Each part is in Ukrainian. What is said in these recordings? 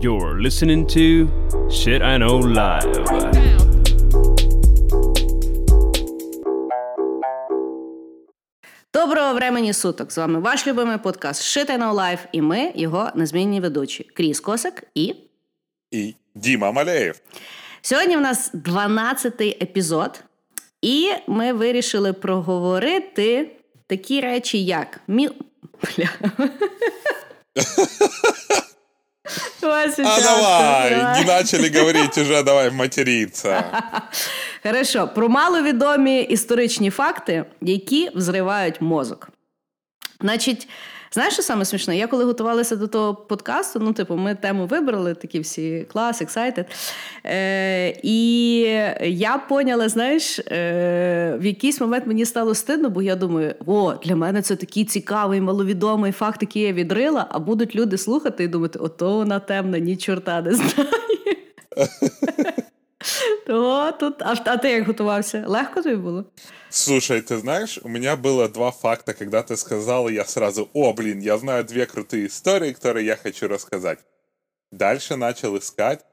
You're listening to Shit I Know Live. Доброго времені суток! З вами ваш любимий подкаст Shit I Know Life і ми, його незмінні ведучі Кріс Косак і И Дима Малеев. сьогодні в нас 12-й епізод, і ми вирішили проговорити такі речі, як мі... Бля. Вася, А часто, давай, не начали говорить уже, давай материться. Хорошо, про маловідомі історичні факти, які взривають мозок. Значить, знаєш, що саме смішне? Я коли готувалася до того подкасту, ну, типу, ми тему вибрали, такі всі клас, excited. Е, І я поняла, знаєш, е, в якийсь момент мені стало стидно, бо я думаю, о, для мене це такий цікавий, маловідомий факт, який я відрила, а будуть люди слухати і думати, ото вона темна, ні чорта не знає. То тут, а, а ти як готувався? Легко тобі було? Слушай, ты знаешь, у меня было два факта, когда ты сказал, и я сразу, о, блин, я знаю две крутые истории, которые я хочу рассказать. Дальше начал искать,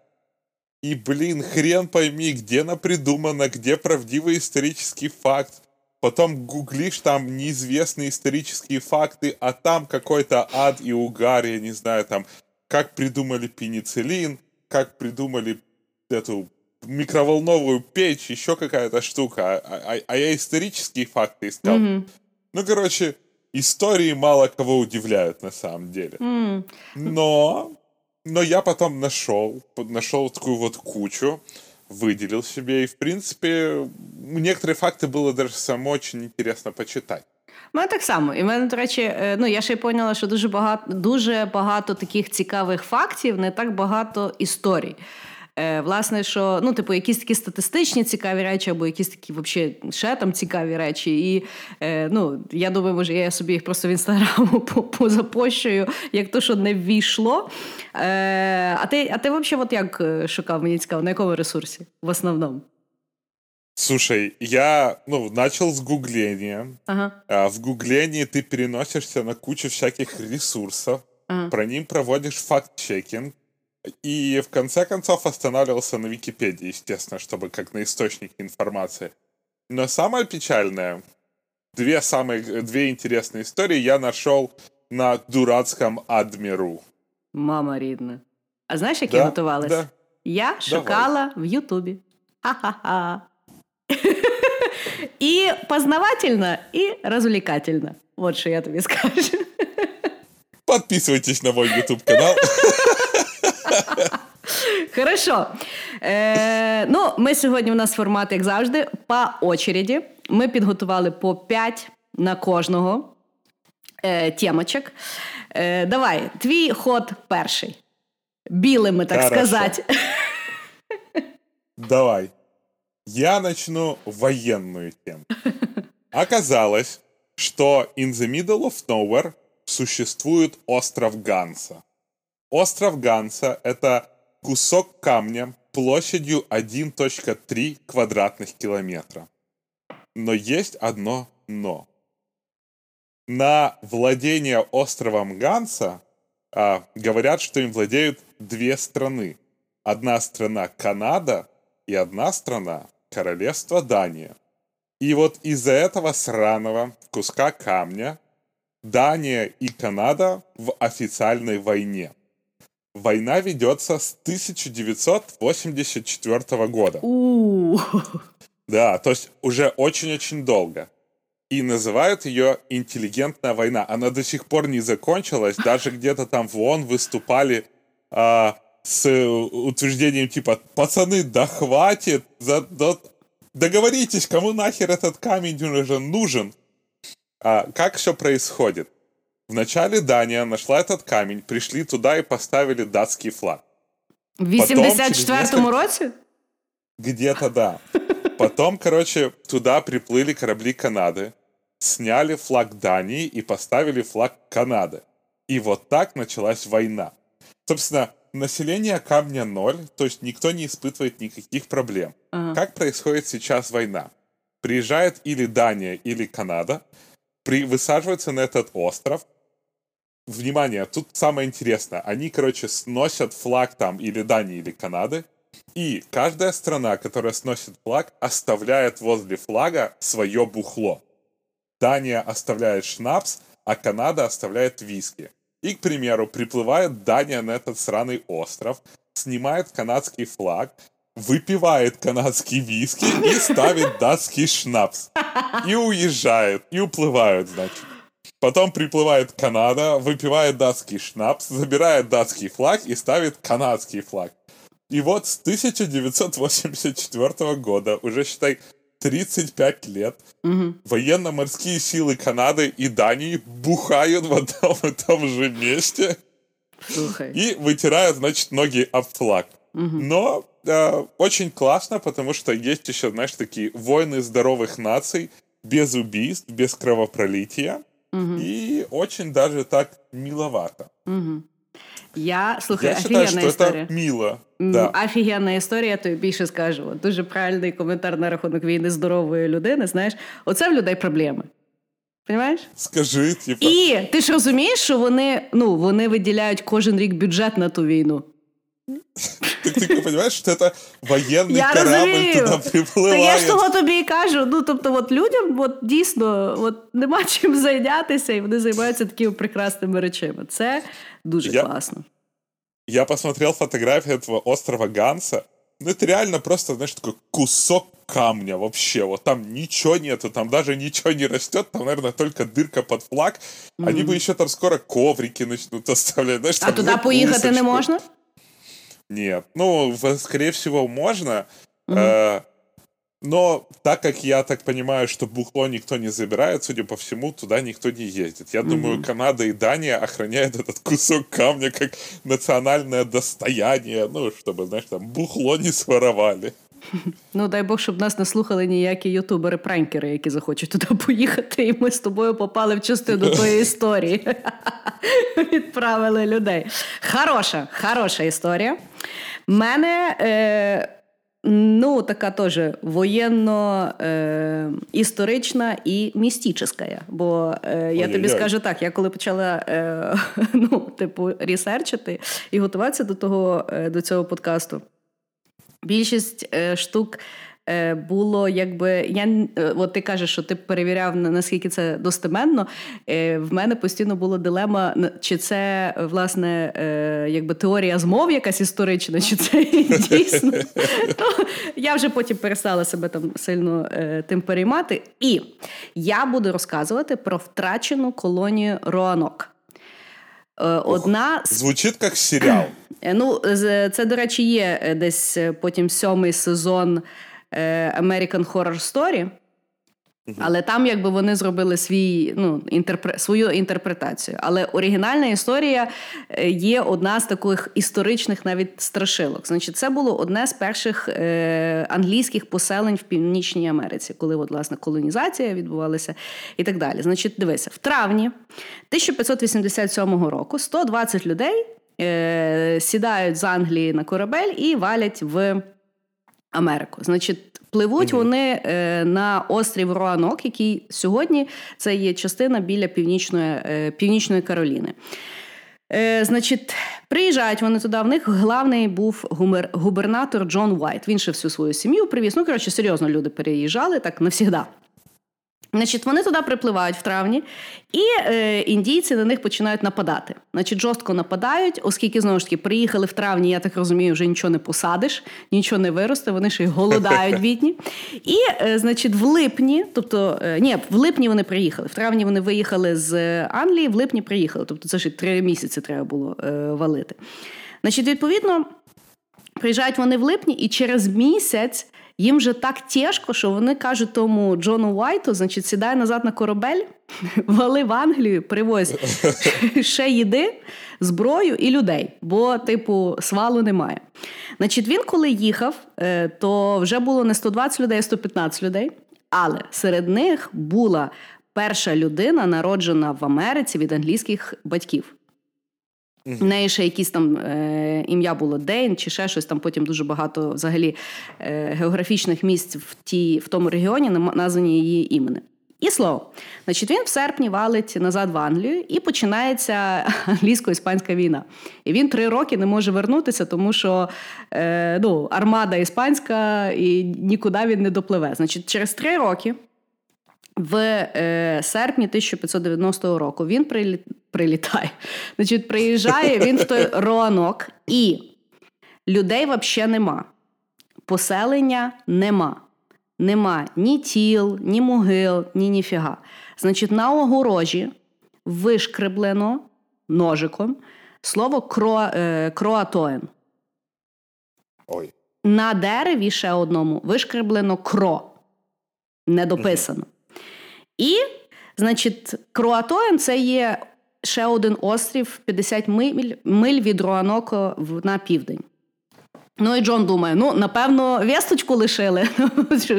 и, блин, хрен пойми, где напридумано, где правдивый исторический факт. Потом гуглишь там неизвестные исторические факты, а там какой-то ад и угар, я не знаю, там, как придумали пенициллин, как придумали эту микроволновую печь, еще какая-то штука. А, а- а я исторические факты искал. Ну, короче, истории мало кого удивляют на самом деле. Но, но я потом нашел, нашел такую вот кучу, выделил себе, и, в принципе, некоторые факты было даже само очень интересно почитать. У мене так само. І в мене, до речі, е, ну я ще й поняла, що дуже багато, дуже багато таких цікавих фактів, не так багато історій. Е, Власне, що ну, типу, якісь такі статистичні цікаві речі, або якісь такі вообще ще там цікаві речі. І е, ну, я думаю, може, я собі їх просто в інстаграму позапощую, як то, що не ввійшло. Е, а ти, а ти взагалі от як е, шукав, мені цікаво, на якому ресурсі в основному? Слушай, я, ну, начал с гугления. Ага. А в гуглении ты переносишься на кучу всяких ресурсов, Ага. про ним проводишь факт-чекинг, и в конце концов останавливался на Википедии, естественно, чтобы как на источник информации. Но самое печальное, две самые, две интересные истории я нашел на дурацком Адмиру. Мама рідна. А знаєш, як Да, я готувалась? да. Я шукала в Ютубі. Ха-ха-ха. І познавательно, і розвлекательно. От що я тобі скажу. Подписывайтесь на мой YouTube канал. Хорошо. Е, ну, ми сьогодні у нас формат, як завжди, по очереді. Ми підготували по 5 на кожного е, темочок. Е, давай, твій ход перший. Білими, так Хорошо. сказати. Давай. Я начну военную тему. Оказалось, что in the middle of nowhere существует остров Ганса. Остров Ганса — это кусок камня площадью 1.3 квадратных километра. Но есть одно «но». На владение островом Ганса а, говорят, что им владеют две страны. Одна страна Канада и одна страна Королевство Дания. И вот из-за этого сраного куска камня Дания и Канада в официальной войне. Война ведется с 1984 года. У Да, то есть уже очень-очень долго. И называют ее «интеллигентная война». Она до сих пор не закончилась. Даже где-то там в ООН выступали а, с утверждением типа «Пацаны, да хватит! За, да- договоритесь, кому нахер этот камень уже нужен?» А, как все происходит? Вначале Дания нашла этот камень, пришли туда и поставили датский флаг. В 84-му році? Где-то да. Потом, короче, туда приплыли корабли Канады, сняли флаг Дании и поставили флаг Канады. И вот так началась война. Собственно, население камня ноль, то есть никто не испытывает никаких проблем. Как происходит сейчас война? Приезжает или Дания, или Канада, при, высаживаются на этот остров, внимание, тут самое интересное. Они, короче, сносят флаг там или Дании, или Канады, и каждая страна, которая сносит флаг, оставляет возле флага свое бухло. Дания оставляет шнапс, а Канада оставляет виски. И, к примеру, приплывает Дания на этот сраный остров, снимает канадский флаг, выпивает канадский виски и ставит датский шнапс. И уезжает, и уплывают, значит. Потом приплывает Канада, выпивает датский шнапс, забирает датский флаг и ставит канадский флаг. И вот с 1984 года, уже считай, 35 лет, угу. военно-морские силы Канады и Дании бухают в одном и том же месте Слухай. и вытирают, значит, ноги об флаг. Угу. Но э, очень классно, потому что есть еще, знаешь, такие войны здоровых наций, без убийств, без кровопролития. Угу. И очень даже так миловато. Угу. Я слухай, Я считаю, що історія. це мило. Да. Офігенна історія, я тобі більше скажу. Дуже правильний коментар на рахунок війни здорової людини. Знаєш, оце в людей проблеми. Понимаєш? Скажи, типа. І ти ж розумієш, що вони ну, вони виділяють кожен рік бюджет на ту війну. Так ти розумієш, що це воєнний корабль туди припливає. я ж того тобі і кажу. Ну, тобто, от людям от, дійсно от, нема чим зайнятися, і вони займаються такими прекрасними речами. Це дуже я, классно. Я посмотрел фотографии этого острова Ганса. Ну, это реально просто, знаешь, такой кусок камня вообще. Вот там ничего нету, там даже ничего не растет, там, наверное, только дырка под флаг. Mm-hmm. Они бы еще там скоро коврики начнут оставлять. Знаешь, а туда поехать не можно? Нет. Ну, скорее всего, можно. Э, но так как я так понимаю, что бухло никто не забирает, судя по всему, туда никто не ездит. Я mm-hmm. думаю, Канада и Дания охраняют этот кусок камня как национальное достояние, ну, чтобы, знаешь, там бухло не своровали. Ну, дай Бог, щоб нас не слухали ніякі ютубери-пранкери, які захочуть туди поїхати, і ми з тобою попали в частину тої історії. Відправили людей. Хороша, хороша історія. Мене. Е... Ну, така теж воєнно е, і містична. Бо е, я тобі скажу так: я коли почала е, ну, типу, ресерчити і готуватися до того, е, до цього подкасту, більшість е, штук Е, було якби я е, от ти кажеш, що ти перевіряв наскільки це достеменно. В мене постійно була дилема, чи це власне якби теорія змов, якась історична, чи це дійсно. Ну, я вже потім перестала себе там сильно тим переймати. І я буду розказувати про втрачену колонію Роанок. Одна Звучить як серіал. Ну, це, до речі, є десь потім сьомий сезон Е, American Horror Story. Але там якби вони зробили свій, ну, інтерпре, свою інтерпретацію. Але оригінальна історія е, є одна з таких історичних навіть страшилок. Значить, це було одне з перших е, англійських поселень в Північній Америці, коли от, власне колонізація відбувалася і так далі. Значить, дивися, в травні 1587 року 120 людей е, сідають з Англії на корабель і валять в. Америку. Значить, пливуть угу. вони е, на острів Руанок, який сьогодні це є частина біля північної е, північної Кароліни. Е, Значить, приїжджають вони туди. В них главний був гумер, губернатор Джон Уайт. Він ще всю свою сім'ю привіз. Ну, коротше, серйозно люди переїжджали так навсігда. Значить, Вони туди припливають в травні, і е, індійці на них починають нападати. Значить, жорстко нападають, оскільки знову ж таки приїхали в травні, я так розумію, вже нічого не посадиш, нічого не виросте, вони ще й голодають бідні. І, е, значить, в липні, тобто, е, ні, в липні вони приїхали. В травні вони виїхали з Англії, в липні приїхали. Тобто, це ж три місяці треба було е, валити. Значить, відповідно, приїжджають вони в липні, і через місяць. Їм вже так тяжко, що вони кажуть тому Джону Уайту, значить, сідай назад на корабель, вали в Англію, привозь ще їди, зброю і людей, бо, типу, свалу немає. Значить, він, коли їхав, е, то вже було не 120 людей, а 115 людей. Але серед них була перша людина, народжена в Америці від англійських батьків. В неї ще якісь там е, ім'я було Дейн чи ще щось. Там потім дуже багато взагалі е, географічних місць в тій, в тому регіоні названі її імени. І слово. Значить, він в серпні валить назад в Англію і починається англійсько-іспанська війна. І він три роки не може вернутися, тому що е, ну, армада іспанська і нікуди він не допливе. Значить, через три роки. В е, серпні 1590 року він прилі... прилітає. Значить, приїжджає він в той Роанок, і людей взагалі нема. Поселення нема. Нема ні тіл, ні могил, ні ніфіга. Значить, на огорожі вишкреблено ножиком слово кро, е, кроатоен. Ой. На дереві ще одному вишкреблено кро. Не дописано. І, значить, Кроатоен це є ще один острів 50 миль, миль від Руаноко в- на південь. Ну і Джон думає: ну, напевно, вісточку лишили.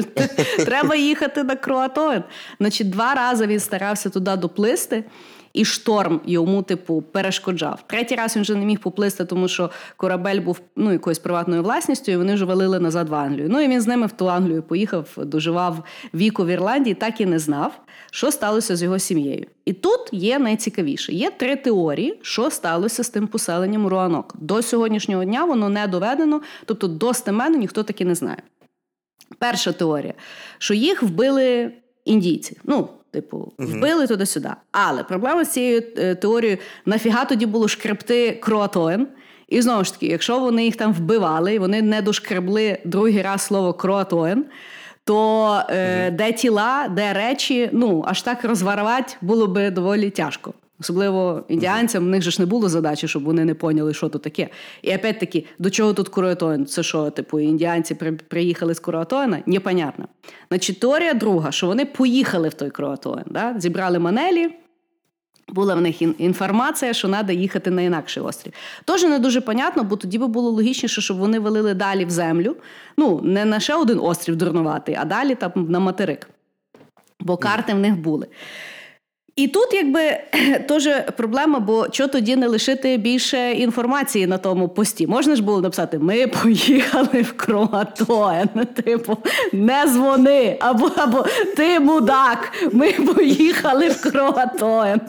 Треба їхати на Кроатоен. Значить, два рази він старався туди доплисти, і шторм йому, типу, перешкоджав. Третій раз він вже не міг поплисти, тому що корабель був ну, якоюсь приватною власністю, і вони вже валили назад в Англію. Ну і він з ними в ту Англію поїхав, доживав віку в Ірландії, так і не знав, що сталося з його сім'єю. І тут є найцікавіше: є три теорії, що сталося з тим поселенням Руанок. До сьогоднішнього дня воно не доведено, тобто достеменно ніхто таки не знає. Перша теорія, що їх вбили індійці. Ну, типу, вбили туди-сюди. Але проблема з цією е, теорією: нафіга тоді було шкребти кроатоен. І знову ж таки, якщо вони їх там вбивали, і вони не дошкребли другий раз слово кроатоен, то е, де тіла, де речі, ну аж так розварувати було би доволі тяжко. Особливо індіанцям, в них же ж не було задачі, щоб вони не поняли, що то таке. І опять-таки, до чого тут Куратоен? Це що, типу, індіанці при- приїхали з Куратоена? Непонятно. Значить, теорія друга, що вони поїхали в той Куратоен, да? зібрали манелі, була в них ін- інформація, що треба їхати на інакший острів. Тож не дуже понятно, бо тоді би було логічніше, щоб вони валили далі в землю. Ну, не на ще один острів дурнуватий, а далі там на материк. Бо карти в них були. І тут, якби теж проблема, бо що тоді не лишити більше інформації на тому пості. Можна ж було написати: Ми поїхали в Кроатоен. Типу, не дзвони, або або ти мудак, ми поїхали в Кроатоен.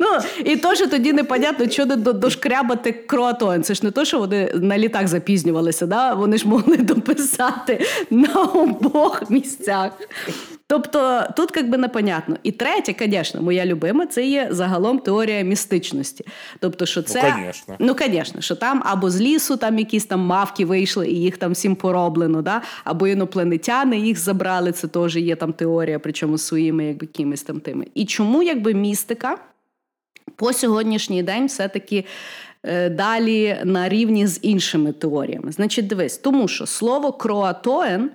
Ну, і теж тоді непонятно, що до- дошкрябати Кроатоен. Це ж не то, що вони на літак запізнювалися, да? вони ж могли дописати на обох місцях. Тобто тут як би непонятно. І третє, звісно, моя любима, це є загалом теорія містичності. Тобто, що це конечно. ну, звісно, що там або з лісу там якісь там мавки вийшли, і їх там всім пороблено, да? або інопланетяни їх забрали. Це теж є там теорія, причому своїми якби якимись там тими. І чому якби містика по сьогоднішній день все-таки. е, Далі на рівні з іншими теоріями. Значить, дивись, тому що слово кроатоен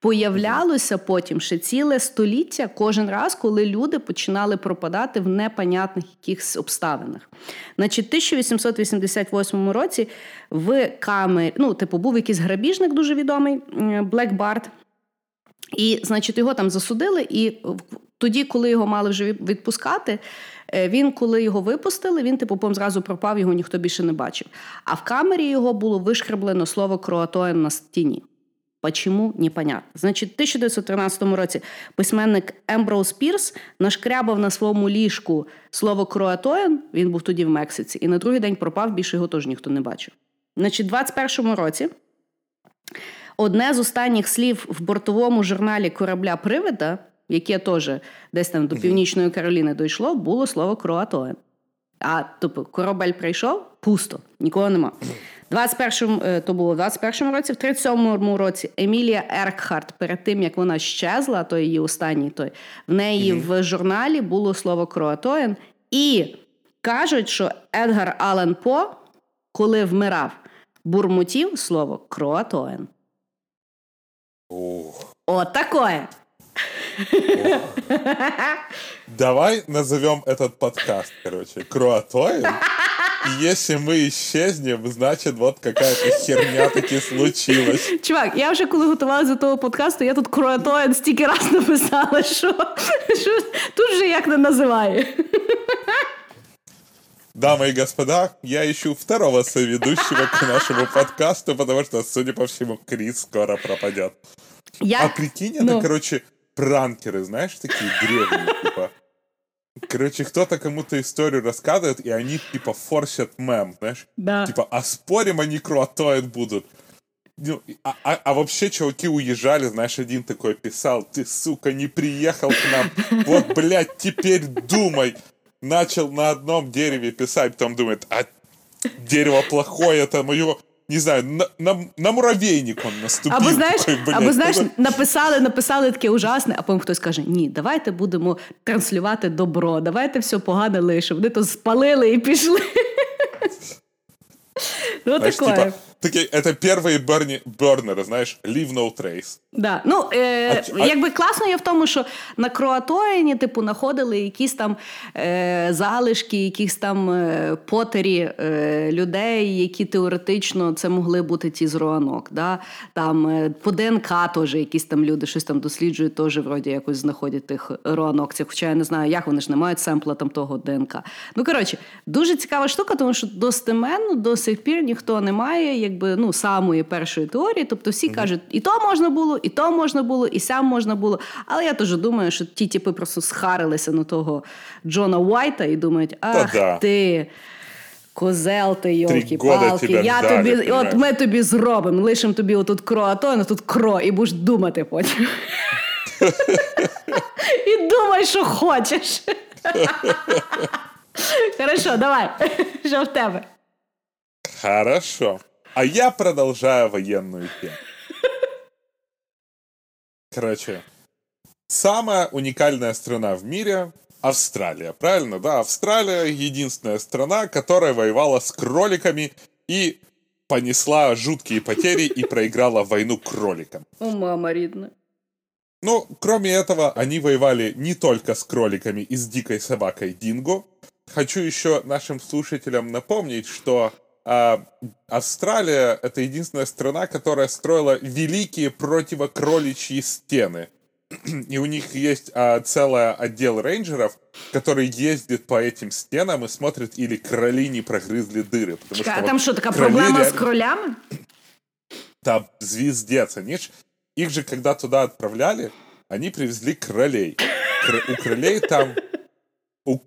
появлялося потім ще ціле століття кожен раз, коли люди починали пропадати в непонятних якихось обставинах. Значить, в 1888 році в камері, ну, типу, був якийсь грабіжник дуже відомий Блек Барт. І, значить, його там засудили, і тоді, коли його мали вже відпускати, е, він, коли його випустили, він типу потім зразу пропав, його ніхто більше не бачив. А в камері його було вишкреблено слово кроатоен на стіні. Почему непонятно. Значить, в 1913 році письменник Емброуз Пірс нашкрябав на своєму ліжку слово кроатоен, він був тоді в Мексиці, і на другий день пропав, більше його теж ніхто не бачив. Значить, в 21 році одне з останніх слів в бортовому журналі корабля Привида, яке теж десь там до Північної Кароліни дійшло, було слово кроатоен. А тобто корабель прийшов, пусто, нікого нема. 21, е, то було в 21 році, в 37 році Емілія Еркхарт, перед тим як вона щезла, то її останній той, в неї в журналі було слово кроатоен. І кажуть, що Едгар Аллен По, коли вмирав, бурмотів слово кроатоен. От такое. Давай назовем этот подкаст, короче, Круатоин. Если мы исчезнем, значит, вот какая-то херня таки случилась. Чувак, я вже коли готувалася до того подкасту, я тут кроатоен стільки раз написала, що, що тут же як не називає. Дамы и господа, я ищу второго соведущего к нашему подкасту, потому что, судя по всему, Крис скоро пропадет. Я, А прикинь, это, ну. короче, пранкеры, знаешь, такие древние, типа. Короче, кто-то кому-то историю рассказывает, и они, типа, форсят мем, знаешь? Да. Типа, а спорим, они круатоид будут. Ну, а, а, а вообще чуваки уезжали, знаешь, один такой писал, ты, сука, не приехал к нам, вот, блядь, теперь думай. Начал на одном дереве писать, потом думает, а дерево плохое, это мое не знаю, на на, на муравейник он наступив. Або знаєш, такой, або знаєш, написали, написали таке ужасне, а потім хтось каже: ні, давайте будемо транслювати добро, давайте все погане лише. Вони то спалили і пішли. Ну, такое. Типа, такие, это первые берни, бернери, знаєш, leave no trace. Да. Ну, е, а, якби класно є в тому, що на Кроатоїні, типу, знаходили якісь там е, залишки, якісь там е, потері е, людей, які теоретично це могли бути ті з Роанок. Да? Там е, по ДНК теж якісь там люди щось там досліджують, теж вроді якось знаходять тих роанокців. Хоча я не знаю, як вони ж не мають семпла там того ДНК. Ну, коротше, дуже цікава штука, тому що достеменно до сих пір ніхто не має якби, ну, самої першої теорії. Тобто всі mm-hmm. кажуть, і то можна було, і то можна було, і сам можна було. Але я теж думаю, що ті типи просто схарилися на того Джона Уайта і думають, ах да. ти. Козел ти, йолки палки я ждали, тобі, от ми тобі зробимо, лишимо тобі отут кро, а то тут кро, і будеш думати потім. І думай, що хочеш. Хорошо, давай. Що в тебе? Хорошо. А я продолжаю военную тему. Короче, самая уникальная страна в мире — Австралия, правильно? Да, Австралия — единственная страна, которая воевала с кроликами и понесла жуткие потери и проиграла войну кроликам. О, мама ридная. Ну, кроме этого, они воевали не только с кроликами и с дикой собакой Динго. Хочу еще нашим слушателям напомнить, что а, Австралия — это единственная страна, которая строила великие противокроличьи стены. И у них есть а, целый отдел рейнджеров, который ездит по этим стенам и смотрит, или кроли не прогрызли дыры. Потому что а там вот что, такая проблема реально... с кролями? Там звездец. Они ж... Их же, когда туда отправляли, они привезли кролей. Кр... У кролей там... У...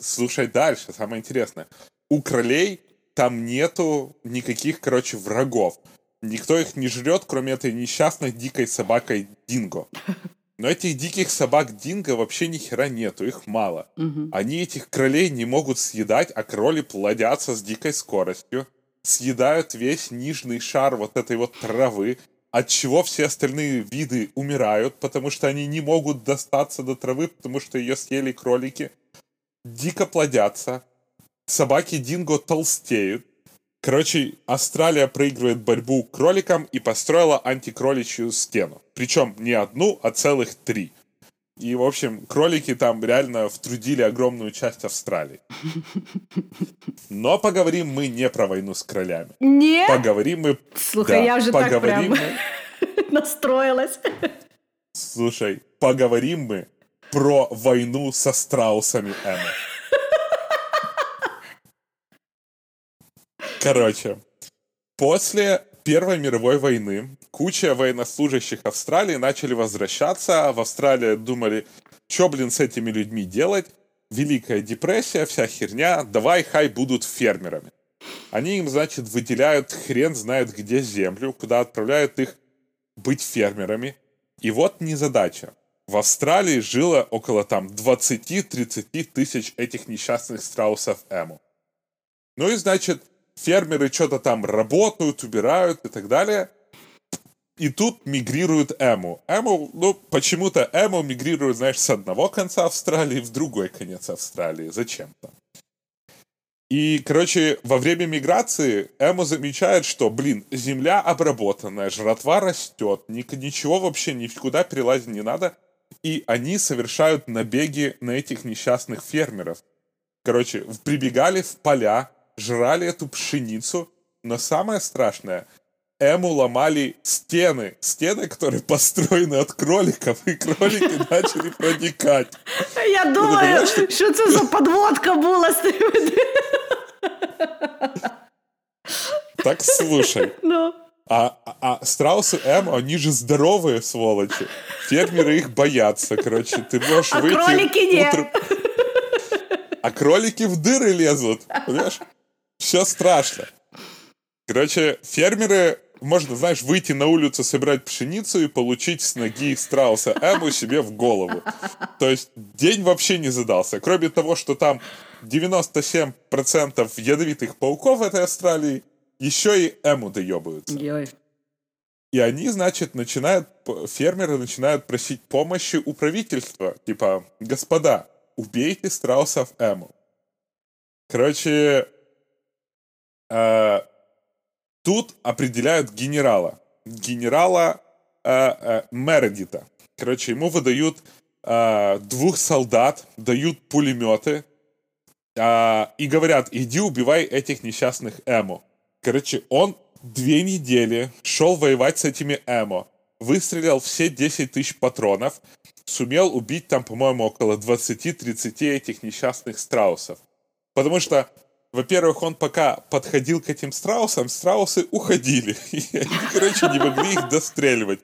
Слушай дальше, самое интересное. У кролей там нету никаких, короче, врагов. Никто их не жрет, кроме этой несчастной дикой собакой Динго. Но этих диких собак Динго вообще ни хера нету, их мало. Угу. Они этих кролей не могут съедать, а кроли плодятся с дикой скоростью, съедают весь нижний шар вот этой вот травы, от чего все остальные виды умирают, потому что они не могут достаться до травы, потому что ее съели кролики. Дико плодятся, собаки Динго толстеют. Короче, Австралия проигрывает борьбу кроликам и построила антикроличью стену. Причем не одну, а целых три. И, в общем, кролики там реально втрудили огромную часть Австралии. Но поговорим мы не про войну с кролями. Не? Поговорим мы... Слушай, да, я уже поговорим так прям мы... настроилась. Слушай, поговорим мы про войну со страусами Эммы. Короче, после Первой мировой войны куча военнослужащих Австралии начали возвращаться. В Австралии думали, что, блин, с этими людьми делать? Великая депрессия, вся херня, давай хай будут фермерами. Они им, значит, выделяют хрен знает где землю, куда отправляют их быть фермерами. И вот незадача. В Австралии жило около там 20-30 тысяч этих несчастных страусов Эму. Ну и, значит, фермеры что-то там работают, убирают и так далее. И тут мигрирует Эму. Эму, ну, почему-то Эму мигрирует, знаешь, с одного конца Австралии в другой конец Австралии. Зачем-то. И, короче, во время миграции Эму замечает, что, блин, земля обработанная, жратва растет, ничего вообще никуда перелазить не надо. И они совершают набеги на этих несчастных фермеров. Короче, прибегали в поля, жрали эту пшеницу, но самое страшное, Эму ломали стены, стены, которые построены от кроликов, и кролики начали проникать. Я думаю, что это за подводка была Так слушай. Ну. А, а, а страусы М, они же здоровые сволочи. Фермеры их боятся, короче. Ты можешь А выйти кролики нет. утром- А кролики в дыры лезут, понимаешь? Все страшно. Короче, фермеры, можно, знаешь, выйти на улицу, собирать пшеницу и получить с ноги страуса Эму себе в голову. То есть день вообще не задался. Кроме того, что там 97% ядовитых пауков в этой Австралии, еще и Эму доебаются. И они, значит, начинают, фермеры начинают просить помощи у правительства. Типа, господа, убейте страусов Эму. Короче, э, тут определяют генерала. Генерала э, э, Мередита. Короче, ему выдают э, двух солдат, дают пулеметы э, и говорят, иди убивай этих несчастных Эму. Короче, он две недели шел воевать с этими Эмо. Выстрелил все 10 тысяч патронов. Сумел убить там, по-моему, около 20-30 этих несчастных страусов. Потому что, во-первых, он пока подходил к этим страусам, страусы уходили. И они, короче, не могли их достреливать.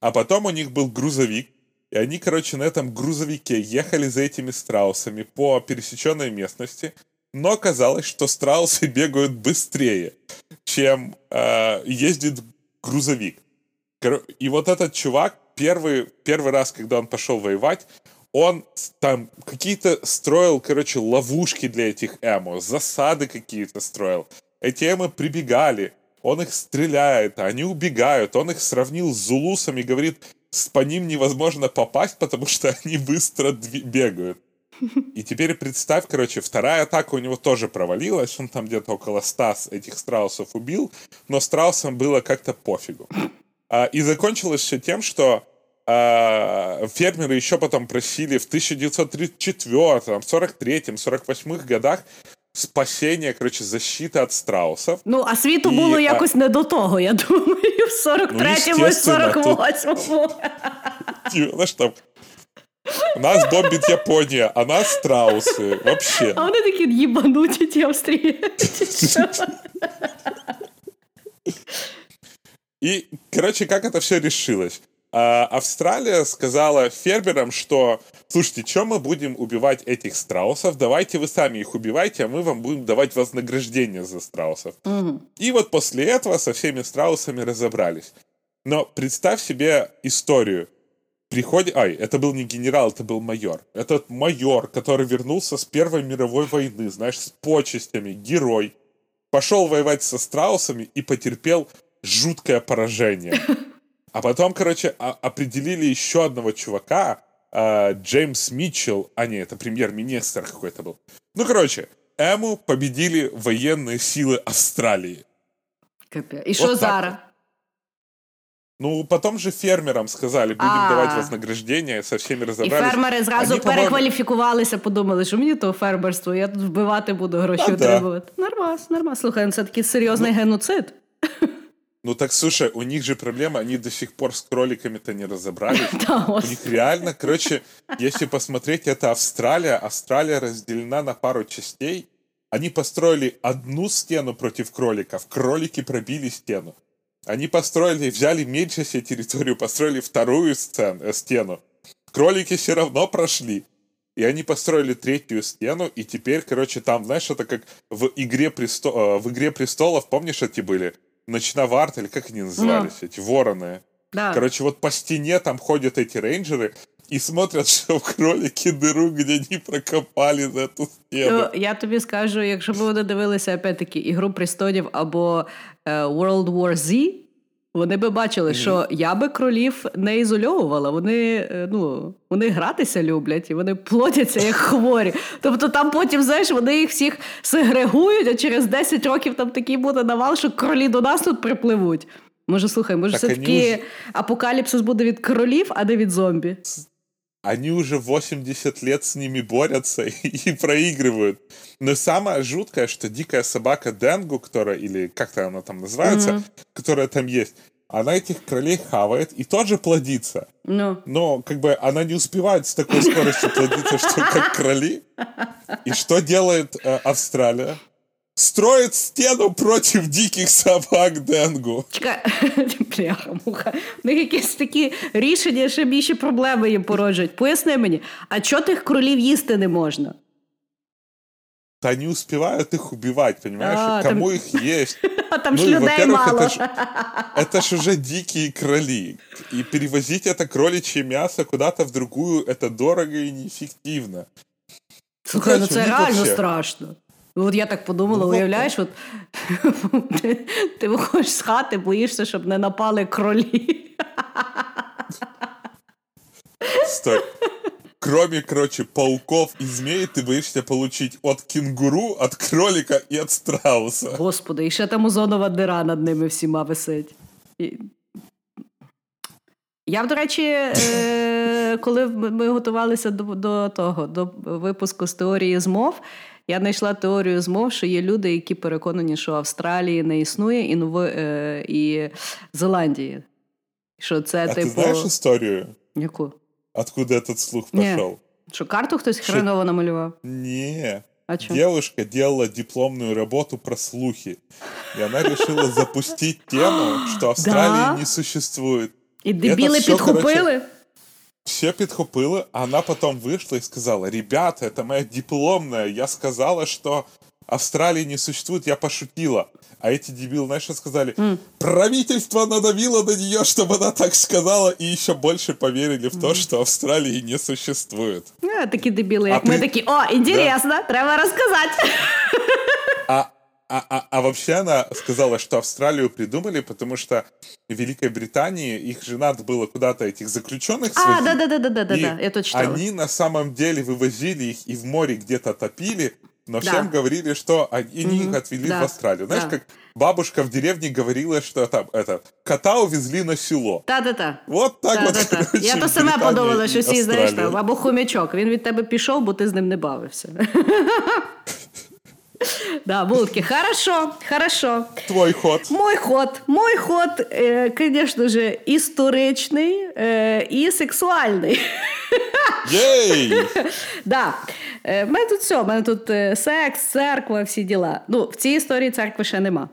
А потом у них был грузовик, и они, короче, на этом грузовике ехали за этими страусами по пересеченной местности, но оказалось, что страусы бегают быстрее, чем э, ездит грузовик. И вот этот чувак первый, первый раз, когда он пошел воевать, он там какие-то строил, короче, ловушки для этих эмо, засады какие-то строил. Эти эмо прибегали, он их стреляет, они убегают. Он их сравнил с зулусами, говорит, по ним невозможно попасть, потому что они быстро бегают. И теперь представь, короче, вторая атака у него тоже провалилась. Он там где-то около 100 с- этих страусов убил, но страусам было как-то пофигу. А, и закончилось все тем, что фермеры еще потом просили в 1934, 43, 48 годах спасения, короче, защиты от страусов. Ну, а світу І, було а- якось не до того, я думаю, в 43-му і естественно, тут- 48-му. Типа, Знаешь, там нас бомбит Япония, а нас страусы. Вообще. А вони такі їбануті ті австрійці. що? И, короче, как это все решилось? А, Австралия сказала фермерам, что, слушайте, что мы будем убивать этих страусов? Давайте вы сами их убивайте, а мы вам будем давать вознаграждение за страусов. И вот после этого со всеми страусами разобрались. Но представь себе историю. Приходит... Ай, это был не генерал, это был майор. Этот майор, который вернулся с Первой мировой войны, знаешь, с почестями, герой, пошел воевать со страусами и потерпел жуткое поражение. А потом, короче, а- определили еще одного чувака, а, Джеймс Митчелл, а не, это премьер-министр какой-то был. Ну, короче, Эму победили военные силы Австралии. Капець. І що так зараз? Ну, потом же фермерам сказали, будем А. давать вознаграждение, со всеми І разобрались. фермери зразу Они, по-моему, перекваліфікувалися, подумали, що мені то фермерство, я тут вбивати буду, гроші Та да. отримувати. Нормас, нормас. Слухай, ну це такий серйозний геноцид. Ну так, слушай, у них же проблема, они до сих пор с кроликами-то не разобрались. У них реально, короче, если посмотреть, это Австралия. Австралия разделена на пару частей. Они построили одну стену против кроликов. Кролики пробили стену. Они построили, взяли меньше себе территорию, построили вторую сцен- э, стену. Кролики все равно прошли. И они построили третью стену, и теперь, короче, там, знаешь, это как в «Игре, престо... э, в игре престолов», помнишь, эти были? Ночноварт, или как они назывались, эти вороны? Да. Короче, вот по стене там ходят эти рейнджеры и смотрят, что в кролике дыру, где они прокопали за эту стену. Ну, я тобі скажу, якщо б вони дивилися опять-таки Ігру престолів або е, World War Z, вони би бачили, що я би кролів не ізольовувала. Вони, е, ну, вони гратися люблять і вони плодяться як хворі. Тобто там потім, знаєш, вони їх всіх сегрегують, а через 10 років там такий буде навал, що кролі до нас тут припливуть. Може, слухай, може, Так все-таки вони апокаліпсис буде від кролів, а не від зомбі. Они уже 80 лет с ними борются и, и проигрывают. Но самое жуткое, что дикая собака Денгу, которая, или как-то она там называется, которая там есть, она этих кролей хавает и тоже плодится. Ну. Но как бы она не успевает с такой скоростью плодиться, что как кроли. И что делает э, Австралия? строит стену против диких собак Денгу. Чекай, бляха, муха. У них якісь такі рішення, ще більші проблеми їм породжують. Поясни мені, а чого тих кролів їсти не можна? Да не успевают их убивать, понимаешь? А, Кому там- их есть? А там ж Ну, и, людей во-первых, мало. это ж, это ж уже дикие кроли. И перевозить это кроличье мясо куда-то в другую, это дорого и неэффективно. Слухай, ну Короче, це у них реально вообще- страшно. От я так подумала, Ну, уявляєш, от ти, ти виходиш з хати, боїшся, щоб не напали кролі. Стой. Кроме, короче, пауков и змей, ты боишься получить от кенгуру, от кролика и от страуса. Господи, і ще там озонова дира над ними всіма висить. І... Я, до речі, е, коли ми готувалися до, до того, до випуску з теорії змов, я знайшла теорію змов, що є люди, які переконані, що Австралії не існує і, Ново, е, і Зеландії. Що це, А типу. ты знаешь историю, Яку? откуда этот слух Не. пошел? Що карту хтось Що- хреново намалював? Не. А чё? Девушка делала дипломную работу про слухи. И она решила запустить тему, что Австралии Да? не существует. І дебіли всё, підхопили? Все підхопили, а она потом вышла и сказала, ребята, это моя дипломная, я сказала, что Австралии не существует, я пошутила. А эти дебилы, знаешь, что сказали? Правительство надавило на нее, чтобы она так сказала, и еще больше поверили в то, что Австралии не существует. А, такі дебіли, як А ми при- такі, о, інтересно, треба розказати. А, а, а, а вообще она сказала, что Австралию придумали, потому что в Великой Британии их же надо было куда-то этих заключенных А, свозить. да-да-да-да-да, И я то читала. Они на самом деле вывозили их и в море где-то топили, но Да. всем говорили, что они они их отвели Да. в Австралию. Знаешь, Да. как бабушка в деревне говорила, что там это кота увезли на село. Та-та-та. Вот так вот. Та-та-та. короче, Я то в саме Британии подумала, и що всі, знаєш, Австралии. там, або хомячок. Він від тебе пішов, бо ти з ним не бавився. Да, булки. хорошо, хорошо. Твой ход. Мой ход, мой ход, е, звісно ж, історичний е, і сексуальний. Єй! Да. У мене тут все, у мене тут е, секс, церква, всі діла. Ну, в цій історії церкви ще нема.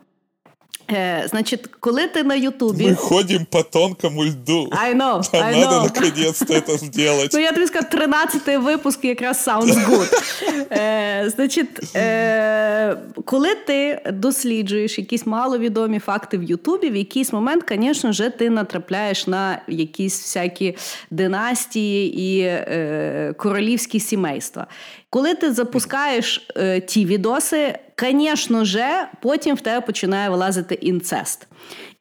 Е, значить, коли ти на Ютубі. Мы ходим по тонкому льду. I know, Нам I надо know. наконец-то это сделать. Ну, я тобі скажу, 13-й випуск якраз sounds good. Е, значить, е, коли ти досліджуєш якісь маловідомі факти в Ютубі, в якийсь момент, звісно ж, ти натрапляєш на якісь всякі династії і е, королівські сімейства. Коли ти запускаєш е, ті відоси, звісно ж, потім в тебе починає вилазити інцест.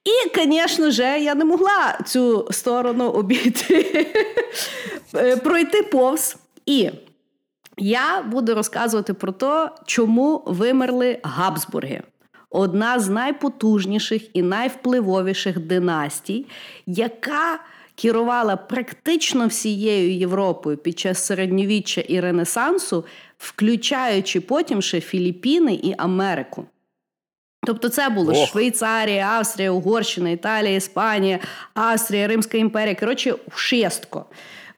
І, звісно ж, я не могла цю сторону обійти, е, пройти повз. І я буду розказувати про те, чому вимерли Габсбурги. Одна з найпотужніших і найвпливовіших династій, яка керувала практично всією Європою під час середньовіччя і Ренесансу, включаючи потім ще Філіппіни і Америку. Тобто це було Ох. Швейцарія, Австрія, Угорщина, Італія, Іспанія, Австрія, Римська імперія. Коротше, шестко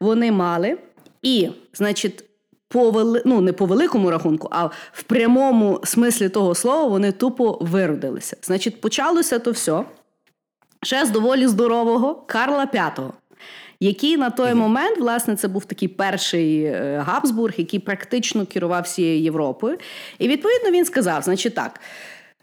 вони мали. І, значить, по вели... ну, не по великому рахунку, а в прямому смислі того слова вони тупо виродилися. Значить, почалося то все ще з доволі здорового Карла V. Який на той момент, власне, це був такий перший е, Габсбург, який практично керував всією Європою. І відповідно він сказав: значить так.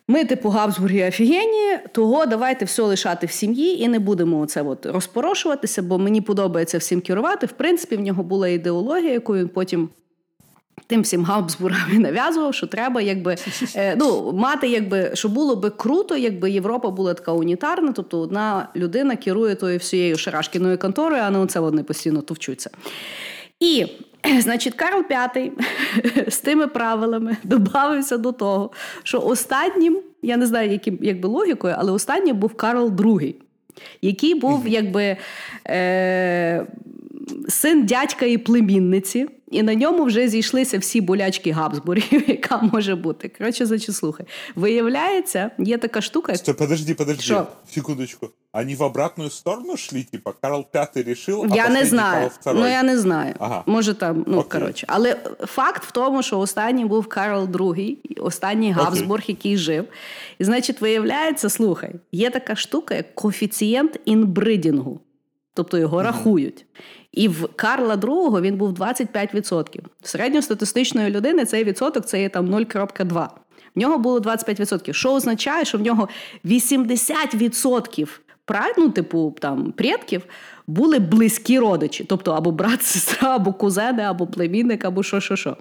Ми, типу, Габсбурги офігенні, того давайте все лишати в сім'ї і не будемо це от розпорошуватися, бо мені подобається всім керувати. В принципі, в нього була ідеологія, яку він потім. Тим всім Габсбургам і нав'язував, що треба якби е, ну, мати, якби, що було би круто, якби Європа була така унітарна, тобто одна людина керує тою всією шарашкіною конторою, а не оце вони постійно товчуться. І, значить, Карл V з тими правилами додався до того, що останнім, я не знаю, яким якби логікою, але останнім був Карл II, який був якби е, син дядька і племінниці і на ньому вже зійшлися всі болячки Габсбургів, яка може бути. Коротше, значить, слухай. Виявляється, є така штука. Стой, подожди, подожди. Шо? Секундочку. Они в обратную сторону шли, типа Карл Пятый решил, а Я не знаю. Карл Ну я не знаю. Ага. Може там, ну Окей. коротше. Але факт в тому, що останній був Карл II, останній Габсбург, який жив. І значить, виявляється, слухай, є така штука, як коефіцієнт інбридінгу. Тобто його рахують. І в Карла II він був 25%. В середньостатистичної людини цей відсоток це є там 0,2. В нього було 25%. Що означає, що в нього 80% пра- ну, типу, там, предків були близькі родичі. Тобто або брат, сестра, або кузени, або племінник, або що, що, що.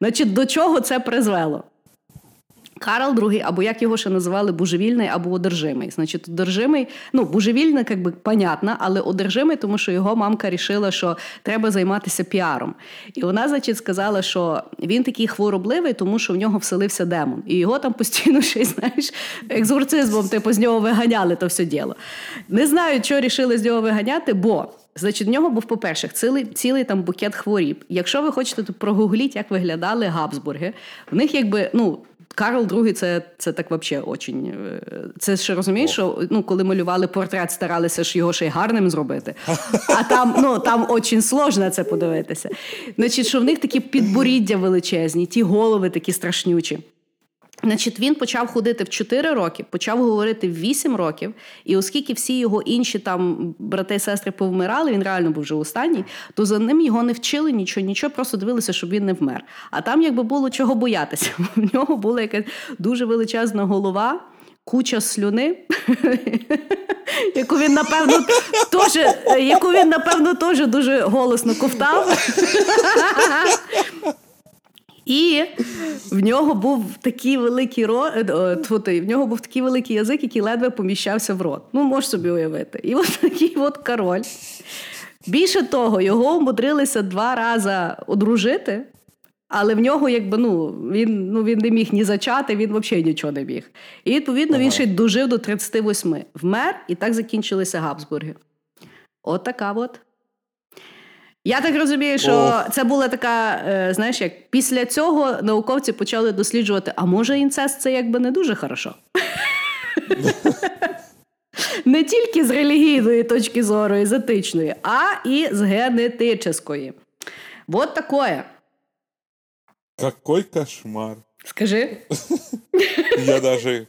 Значить, до чого це призвело? Карл II, або як його ще називали, божевільний або одержимий. Значить, одержимий, ну, божевільний, як би понятно, але одержимий, тому що його мамка рішила, що треба займатися піаром. І вона, значить, сказала, що він такий хворобливий, тому що в нього вселився демон. І його там постійно ще знаєш, екзорцизмом, типу, з нього виганяли то все діло. Не знаю, що рішили з нього виганяти, бо. Значить, в нього був, по-перше, цілий, цілий там букет хворіб. Якщо ви хочете, то прогугліть, як виглядали Габсбурги. В них якби, ну, Карл II це, це так взагалі очень. е, Це ще розумієш, що ну, коли малювали портрет, старалися ж його ще й гарним зробити. А там, ну, там очень сложно це подивитися. Значить, що в них такі підборіддя величезні, ті голови такі страшнючі. Значить, він почав ходити в 4 роки, почав говорити в 8 років, і оскільки всі його інші там брати і сестри повмирали, він реально був вже останній, то за ним його не вчили нічого, нічого, просто дивилися, щоб він не вмер. А там якби було чого боятися. В нього була якась дуже величезна голова. Куча слюни, яку він напевно теж, яку він напевно теж дуже голосно ковтав. І в нього був такий великий ро... е, в нього був такий великий язик, який ледве поміщався в рот. Ну, можеш собі уявити. І от такий от король. Більше того, його умудрилися два рази одружити, але в нього, якби ну, він, ну, він не міг ні зачати, він взагалі нічого не міг. І відповідно він ще й дожив до 38. Вмер, і так закінчилися Габсбурги. От така от. Я так розумію, що Ох. це була така, е, знаєш, як після цього науковці почали досліджувати, а може інцест це якби не дуже хорошо. Не тільки з релігійної точки зору і з етичної, а і з генетичної. Вот такое. Какой кошмар. Скажи. Я даже...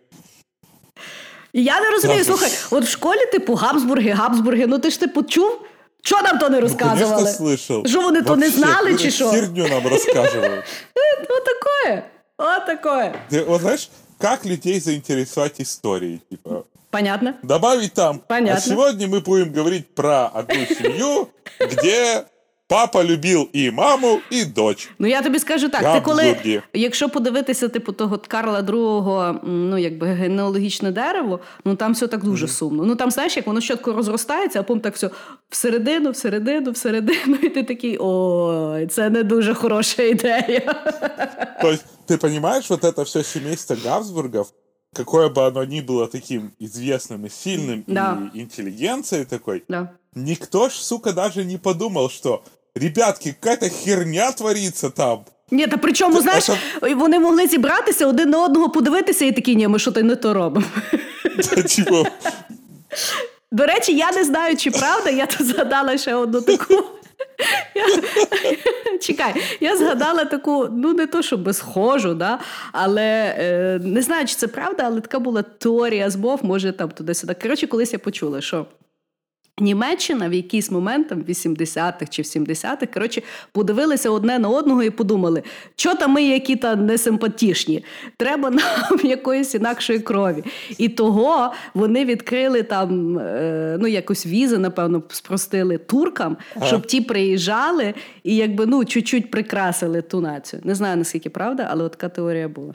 Я не розумію, слухай, от в школі, типу, Габсбурги, Габсбурги, ну ти ж типу чув? Що нам то не Ну, розказували? слышал. Що вони то не Вообще, знали, чи що? Херню нам рассказывают. Ну такое. От такое. Ты вот знаешь, как людей заинтересовать историей? Типа, Понятно? добавить там. Понятно. А сегодня мы будем говорить про одну семью, где папа любил и маму, и дочь. Ну я тобі скажу так: ти коли, Габсбурги. якщо подивитися, типу, того Карла II, м, ну якби генеалогічне дерево, ну там все так дуже сумно. Ну там знаєш, як воно щотко розростається, а потім так все всередину, всередину, всередину, і ти такий ой, це не дуже хороша ідея. То есть, ты понимаешь, вот это все семейство Габсбургов, какое бы оно ни было таким известным и сильным, Да. и интеллигенцией такой, Да. никто ж, сука, даже не подумал, что, ребятки, какая-то херня творится там. Ні, та причому, знаєш, вони могли зібратися один на одного подивитися і такі, ні, ми що то не то робимо. До речі, я не знаю, чи правда, я тут згадала ще одну таку. Я... Чекай, я згадала таку, ну не то, щоб схожу, да? але е, не знаю, чи це правда, але така була теорія змов, може там туди-сюди. Коротше, колись я почула, що. Німеччина в якийсь момент, там в 80-х чи в 70-х, коротше, подивилися одне на одного і подумали, що там ми які то несимпатішні, треба нам якоїсь інакшої крові. І того вони відкрили там е, ну, якось візи, напевно, спростили туркам, щоб ті приїжджали і якби ну, чуть-чуть прикрасили ту націю. Не знаю наскільки правда, але от така теорія була.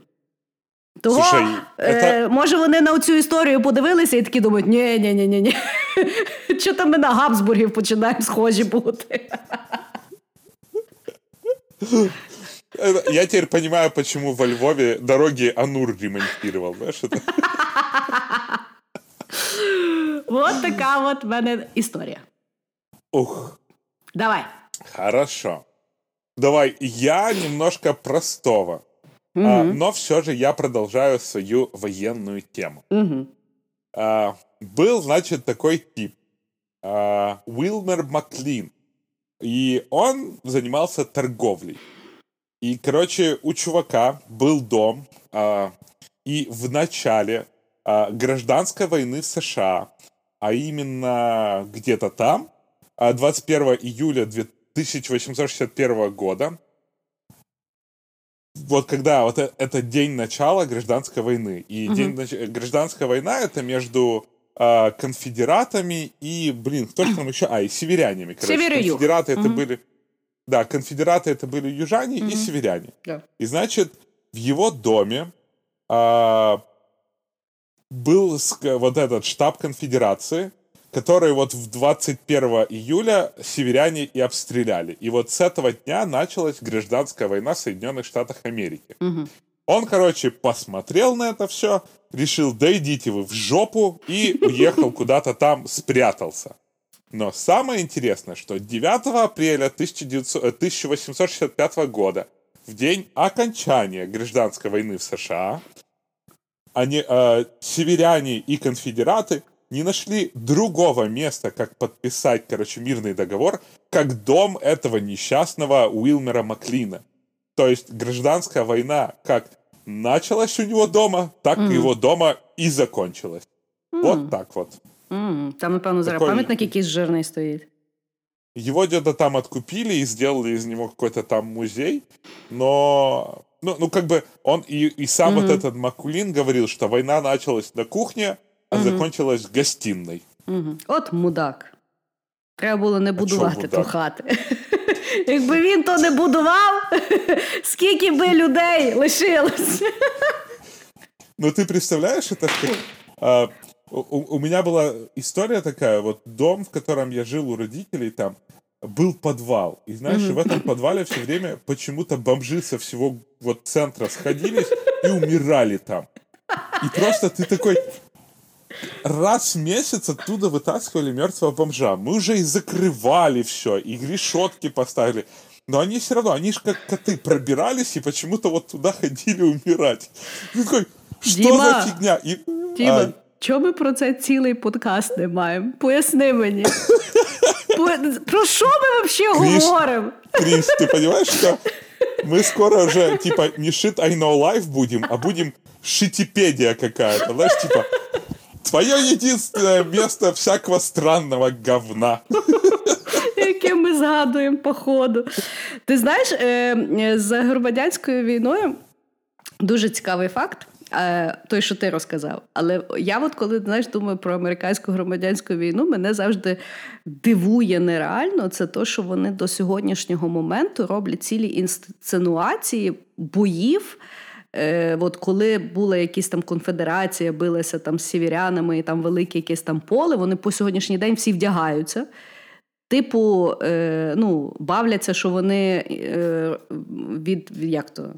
Того, Слушай, е, это- може, вони на цю історію подивилися і такі думають: ні, ні, ні, ні, ні. Що там ми на Габсбургів починаємо схожі бути? это- я теперь понимаю, почему во Львове дороги Анур ремонтировал. Знаешь, это... От така от в мене історія. Ух, Давай. хорошо. давай я немножко простого. А, но все же я продолжаю свою военную тему. Угу. А, был, значит, такой тип. а, Уилмер Маклин. И он занимался торговлей. И, короче, у чувака был дом. а, и в начале а, гражданской войны в США, а именно где-то там, а, 21 июля 1861 года, вот когда вот э- это день начала гражданской войны. И день нач- гражданская война это между а, конфедератами и, блин, кто же там еще? А, и северянами. Короче. Север и юг. Конфедераты это были... Да, конфедераты это были южане и северяне. Да. И значит, в его доме а, был вот этот штаб конфедерации, который вот в 21 июля северяне и обстреляли. И вот с этого дня началась гражданская война в Соединенных Штатах Америки. Он, короче, посмотрел на это все, решил, да идите вы в жопу, и уехал куда-то там, спрятался. Но самое интересное, что 9 апреля 1900 э, 1865 года, в день окончания гражданской войны в США, они, э, северяне и конфедераты не нашли другого места, как подписать, короче, мирный договор, как дом этого несчастного Уилмера Маклина. То есть гражданская война как началась у него дома, так и его дома и закончилась. Вот так вот. М, Там, напевно, зараз Такой- пам'ятник якийсь жирний стоїть. Его где-то там откупили и сделали из него какой-то там музей, но ну, ну как бы он и, и сам вот этот Макулин говорил, что война началась на кухне, а закончилась в гостиной. Мгм. От мудак. Треба було не чого будувати ту хати. Якби він то не будував, скільки би людей лишилось. Ну ты представляешь, это как... а, у, у меня была история такая, вот дом, в котором я жил у родителей, там был подвал. И знаешь, в этом подвале все время почему-то бомжи со всего вот центра сходились и умирали там. И просто ты такой, раз в месяц оттуда вытаскивали мертвого бомжа. Мы уже и закрывали все, и решетки поставили. Но они все равно, они же как коты пробирались и почему-то вот туда ходили умирать. Ты такой, что Дима! за фигня? И, Тіма, а, чому ми про це цілий подкаст не маємо? Поясни мені. По- Про що ми взагалі Кріс, говоримо? Крис, ты понимаешь, что мы скоро уже, типа, не shit I know life будем, а будем шитипедия какая-то, знаешь, типа, твое единственное место всякого странного говна. яке ми згадуємо по ходу. Ти знаєш, е, з громадянською війною дуже цікавий факт. е, Той, що ти розказав. Але я, от коли знаєш, думаю про американську громадянську війну, мене завжди дивує нереально. Це то, що вони до сьогоднішнього моменту роблять цілі інсценуації боїв. Е, от коли була якась там конфедерація, билася там з сіверянами, і там велике якесь там поле, вони по сьогоднішній день всі вдягаються. Типу, е, ну, бавляться, що вони е, від, від як то?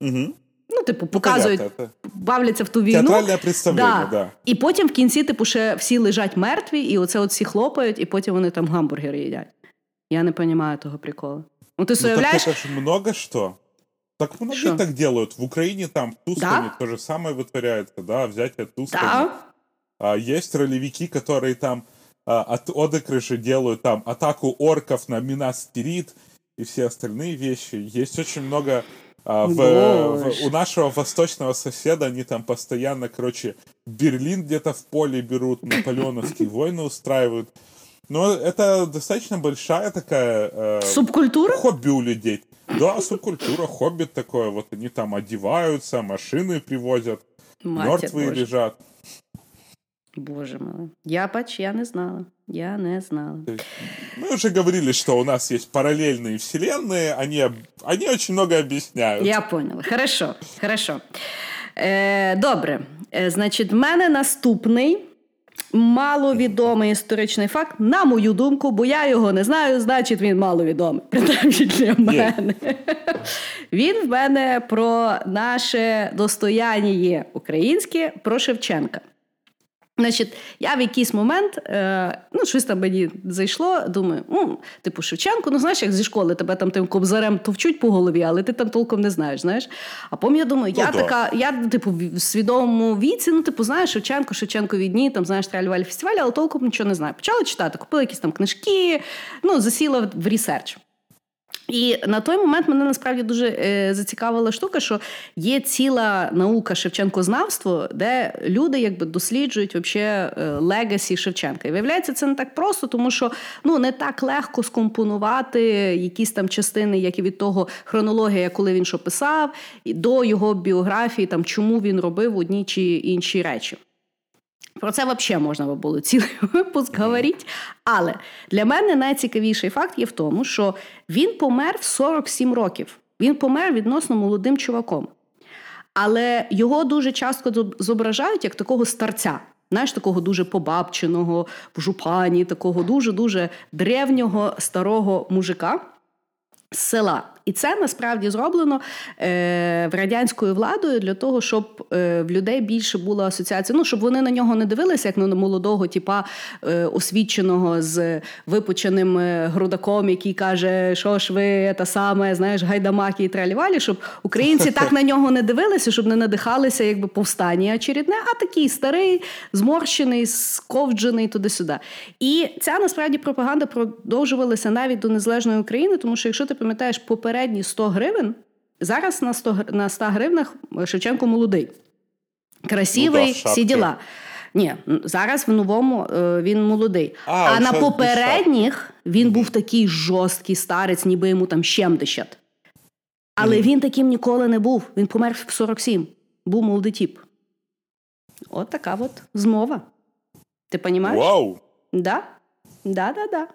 Мгм. Ну, типу, показують, понятно, бавляться в ту війну. Театральне представлення, да. І потім в кінці, типу, ще всі лежать мертві, і оце от всі хлопають, і потім вони там гамбургери їдять. Я не розумію того приколу. Ну, ти Ну, так уявляєш, это ж много что. Так многие Что? так делают. В Украине там в Да? то же самое вытворяется, да, взятие Тускани. да, А, есть ролевики, которые там а, от одекрыши делают там атаку орков на Минас-Тирит и все остальные вещи. Есть очень много а, в, в- у нашего восточного соседа они там постоянно, короче, Берлин где-то в поле берут, наполеоновские войны устраивают. Но это достаточно большая такая э, субкультура? хобби у людей. Да, субкультура, хобби такое. Вот они там одеваются, машины привозят, мертвые лежат. Боже мой. Я бач, я не знала. Я не знала. Мы уже говорили, что у нас есть параллельные вселенные, они, они очень много объясняют. Я поняла. Хорошо, хорошо. Е, добре. Е, значить, в мене наступний маловідомий історичний факт, на мою думку, бо я його не знаю, значить він маловідомий. Принаймні для мене. Він в мене про наше достояння українське, про Шевченка. Значить, я в якийсь момент, е, ну, щось там мені зайшло, думаю, ну, типу, Шевченко, ну знаєш, як зі школи тебе там тим кобзарем товчуть по голові, але ти там толком не знаєш. знаєш. А потім я думаю, я Ну, да. така, я, типу, в свідомому віці, ну, типу, знаєш, Шевченко, Шевченкові дні, там, знаєш, траля-валя фестивалі, але толком нічого не знаю. Почала читати, купила якісь там книжки, ну, засіла в research. І на той момент мене насправді дуже е, зацікавила штука, що є ціла наука Шевченкознавство, де люди якби досліджують вообще legacy Шевченка. І виявляється, це не так просто, тому що ну не так легко скомпонувати якісь там частини, як і від того хронологія, коли він що писав, до його біографії, там чому він робив одні чи інші речі. Про це взагалі можна би було цілий випуск говорити. Але для мене найцікавіший факт є в тому, що він помер в 47 років. Він помер відносно молодим чуваком. Але його дуже часто зображають як такого старця. Знаєш, такого дуже побабченого в жупані, такого дуже-дуже древнього старого мужика з села. І це насправді зроблено е, радянською владою для того, щоб е, в людей більше була асоціація. Ну, щоб вони на нього не дивилися, як на молодого, типа е, освіченого з випученим е, грудаком, який каже, що ж ви та саме, знаєш, гайдамаки і тралівалі, щоб українці так на нього не дивилися, щоб не надихалися, якби повстання очередне, а такий старий, зморщений, сковджений туди-сюди. І ця насправді пропаганда продовжувалася навіть до незалежної України, тому що якщо ти пам'ятаєш попередні 100 гривень, зараз на 100, на 100 гривнах Шевченко молодий. Красивий, Ну да, всі діла. Ні, зараз в новому е, він молодий. А, А, на попередніх він був такий жорсткий старець, ніби йому там 70. Але він таким ніколи не був. Він помер в 47. Був молодий тіп. От така от змова. Ти розумієш? Вау! Да? Да, да, да.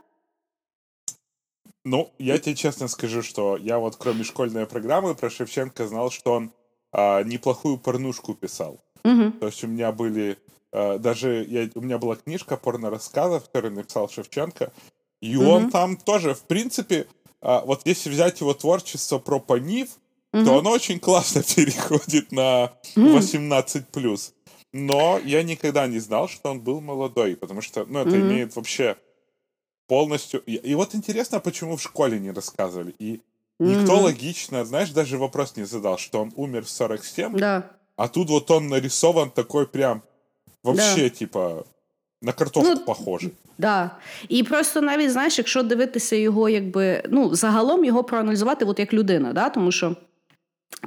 Ну, я тебе честно скажу, что я вот кроме школьной программы про Шевченко знал, что он а, неплохую порнушку писал. Угу. То есть у меня были... а, даже я, у меня была книжка порно-рассказов, которую написал Шевченко, и он там тоже, в принципе, а, вот если взять его творчество про Панив, то оно очень классно переходит на 18+. Но я никогда не знал, что он был молодой, потому что, ну, это имеет вообще полностью... И, и вот интересно, почему в школе не рассказывали. И никто логично, знаешь, даже вопрос не задал, что он умер в 47, Да. а тут вот он нарисован такой прям вообще, типа, на картошку Ну, похожий. Да. І просто навіть знаєш, якщо дивитися його, якби ну загалом його проаналізувати, от як людина, да? тому що.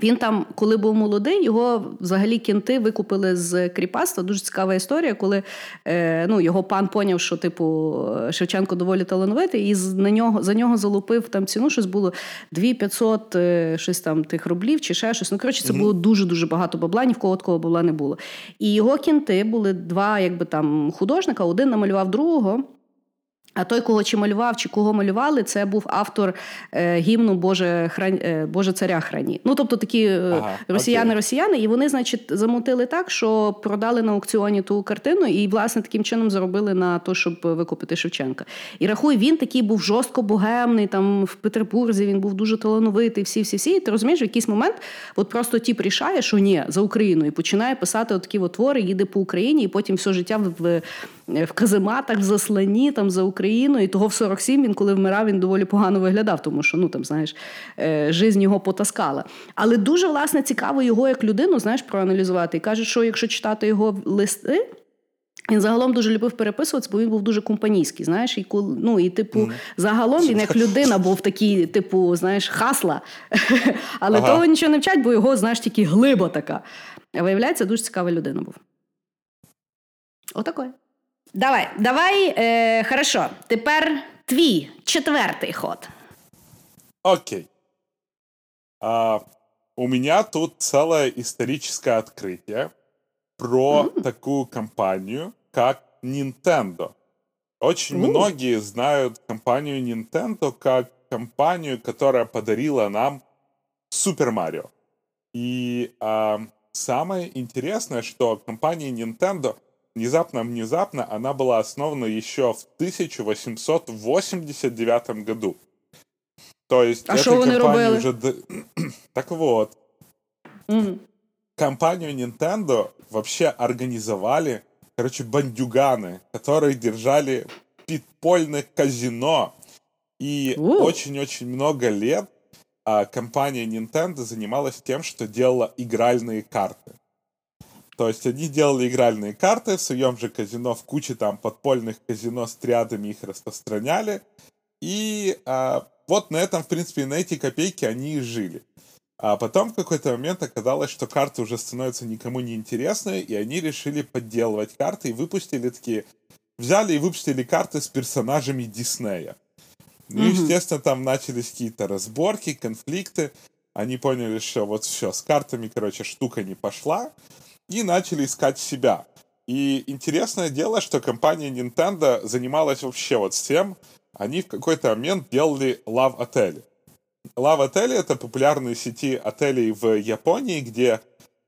Він там, коли був молодий, його взагалі кінти викупили з кріпацтва. Дуже цікава історія, коли е, ну, його пан поняв, що типу Шевченко доволі талановитий, і на нього за нього залупив там ціну, щось було 2500 е, щось там тих рублів чи ще щось. Ну коротше, це було дуже дуже багато бабла, ні в кого такого бабла не було. І його кінти були два, якби там художника, один намалював другого. А той, кого чи малював, чи кого малювали, це був автор е, гімну Боже, хрань, е, Боже царя храні. Ну, тобто такі е, Ага, росіяни-росіяни, і вони, значить, замотили так, що продали на аукціоні ту картину, і, власне, таким чином заробили на те, щоб викупити Шевченка. І рахуй, він такий був жорстко богемний, там в Петербурзі він був дуже талановитий, всі-всі-всі. І ти розумієш, в якийсь момент от просто тіп рішає, що ні, за Україну, і починає писати от такі от твори, їде по Україні, і потім все життя в, в, в казематах, в засланні, там за Україну. І того в 47 він, коли вмирав, він доволі погано виглядав, тому що ну там, знаєш, е, жизнь його потаскала. Але дуже власне цікаво його як людину, знаєш, проаналізувати. І каже, що якщо читати його листи. Він загалом дуже любив переписуватися, бо він був дуже компанійський. Знаєш, і ну і типу, загалом він як людина був такий, типу, знаєш, хасла. Але Ага. того нічого не вчать, бо його, знаєш, тільки глиба така. А виявляється, дуже цікава людина був. Отакой. Давай, давай, е, хорошо. Тепер твій четвертий ход. Окей. А, у меня тут целое историческое открытие про такую компанию, как Nintendo. Очень У. многие знают компанию Nintendo как компанию, которая подарила нам Супер Марио. И а, самое интересное, что компания Nintendo внезапно-внезапно она была основана еще в 1889 году. То есть А этой компании уже так вот, Мгм. компанию Nintendo вообще организовали короче, бандюганы, которые держали подпольное казино. И очень-очень много лет а, компания Nintendo занималась тем, что делала игральные карты. То есть они делали игральные карты в своем же казино, в куче там подпольных казино с триадами их распространяли. И а, вот на этом, в принципе, на эти копейки они и жили. А потом в какой-то момент оказалось, что карты уже становятся никому не интересны, и они решили подделывать карты и выпустили такие... Взяли и выпустили карты с персонажами Диснея. Ну, естественно, там начались какие-то разборки, конфликты. Они поняли, что вот все, с картами, короче, штука не пошла И начали искать себя. И интересное дело, что компания Nintendo занималась вообще вот всем. Они в какой-то момент делали лав-отели. Лав-отели — это популярные сети отелей в Японии, где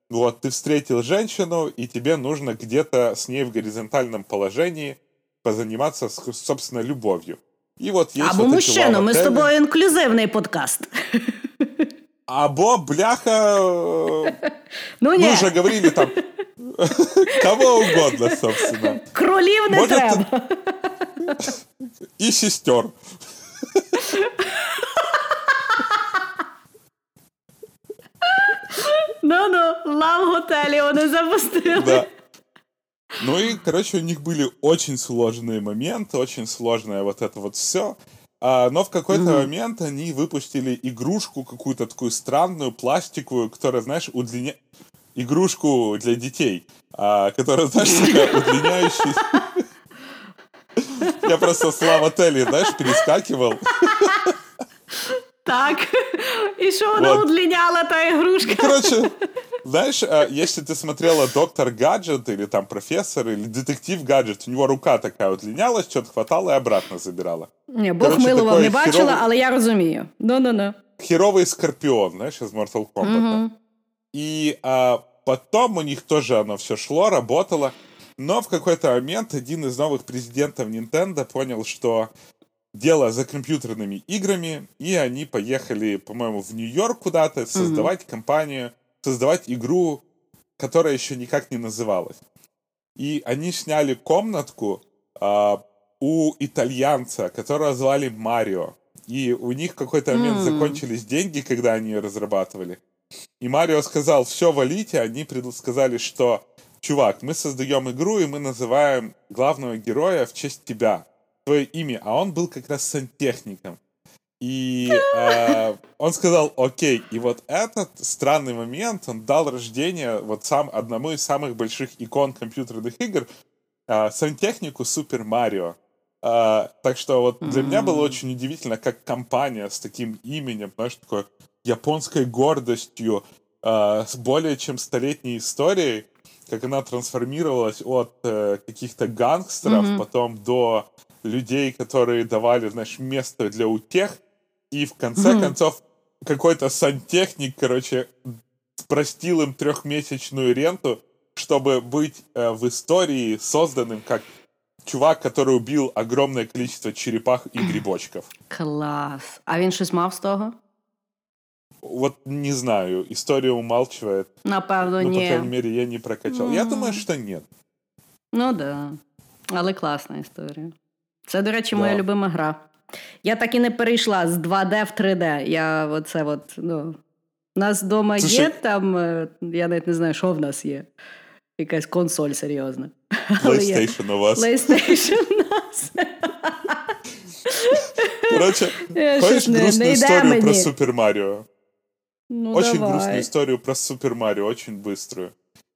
вот ты встретил женщину, и тебе нужно где-то с ней в горизонтальном положении позаниматься, с- собственно, любовью. І от є Або вот эти мужчину, ми з лав-отелі. тобою інклюзивний подкаст. Або, бляха, э, Ну мы ні, уже говорили там, кого угодно, собственно. кролів не Може, треба. И сестер. Ну-ну, лав готелі вони запустили. Да. Ну и, короче, у них были очень сложные моменты, очень сложное вот это вот все. но в какой-то момент они выпустили игрушку какую-то такую странную, пластиковую, которая, знаешь, удлиня... Игрушку для детей, а, которая, знаешь, такая удлиняющая... Я просто с лав отелей, знаешь, перескакивал. Так. Що вона Вот. удлиняла та ігрушка? Короче, знаешь, а, если ты смотрела Доктор Гаджет или там Профессор или Детектив Гаджет, у него рука такая удлинялась, что-то хватало и обратно забирала. Ні, Бог Коротше, милував, такої не бачила, хірової- але я розумію. Ну-ну-ну. Херовый Скорпион, знаешь, из Mortal Kombat. И а, потом у них тоже оно все шло, работало. Но в какой-то момент один из новых президентов Nintendo понял, что дело за компьютерными играми, и они поехали, по-моему, в Нью-Йорк куда-то создавать компанию, создавать игру, которая еще никак не называлась. И они сняли комнатку а, у итальянца, которого звали Марио. И у них в какой-то момент закончились деньги, когда они ее разрабатывали. И Марио сказал, все, валите. Они сказали, что, чувак, мы создаем игру, и мы называем главного героя в честь тебя, твое имя. А он был как раз сантехником. И э, он сказал, окей. И вот этот странный момент, он дал рождение вот сам одному из самых больших икон компьютерных игр, э, сантехнику Супер Марио. А, так что вот для меня было очень удивительно, как компания с таким именем, знаешь, такой японской гордостью, а, с более чем столетней историей, как она трансформировалась от э, каких-то гангстеров, потом до людей, которые давали, знаешь, место для утех, и в конце концов какой-то сантехник, короче, простил им трехмесячную ренту, чтобы быть э, в истории созданным как чувак, который убил огромное количество черепах и грибочков. Клас. А він щось мав з того? Вот не знаю, история умалчивает. Напевно, Ну, по ні. крайней мере, я не прокачал. Я думаю, что нет. Ну да. Але класна історія. Це, до речі, моя Да. любима гра. Я так і не перейшла з 2D в 3D. Я оце от, ну. У нас вдома Це є що? там, е, я навіть не знаю, що в нас є. Якась консоль серйозна. Але є. PlayStation у вас. PlayStation у нас. Короче, Э, хочешь щось не- не грустную йде историю про мені. Супер Марио? Ну, Очень давай. грустную историю про Супер Марио, очень быструю.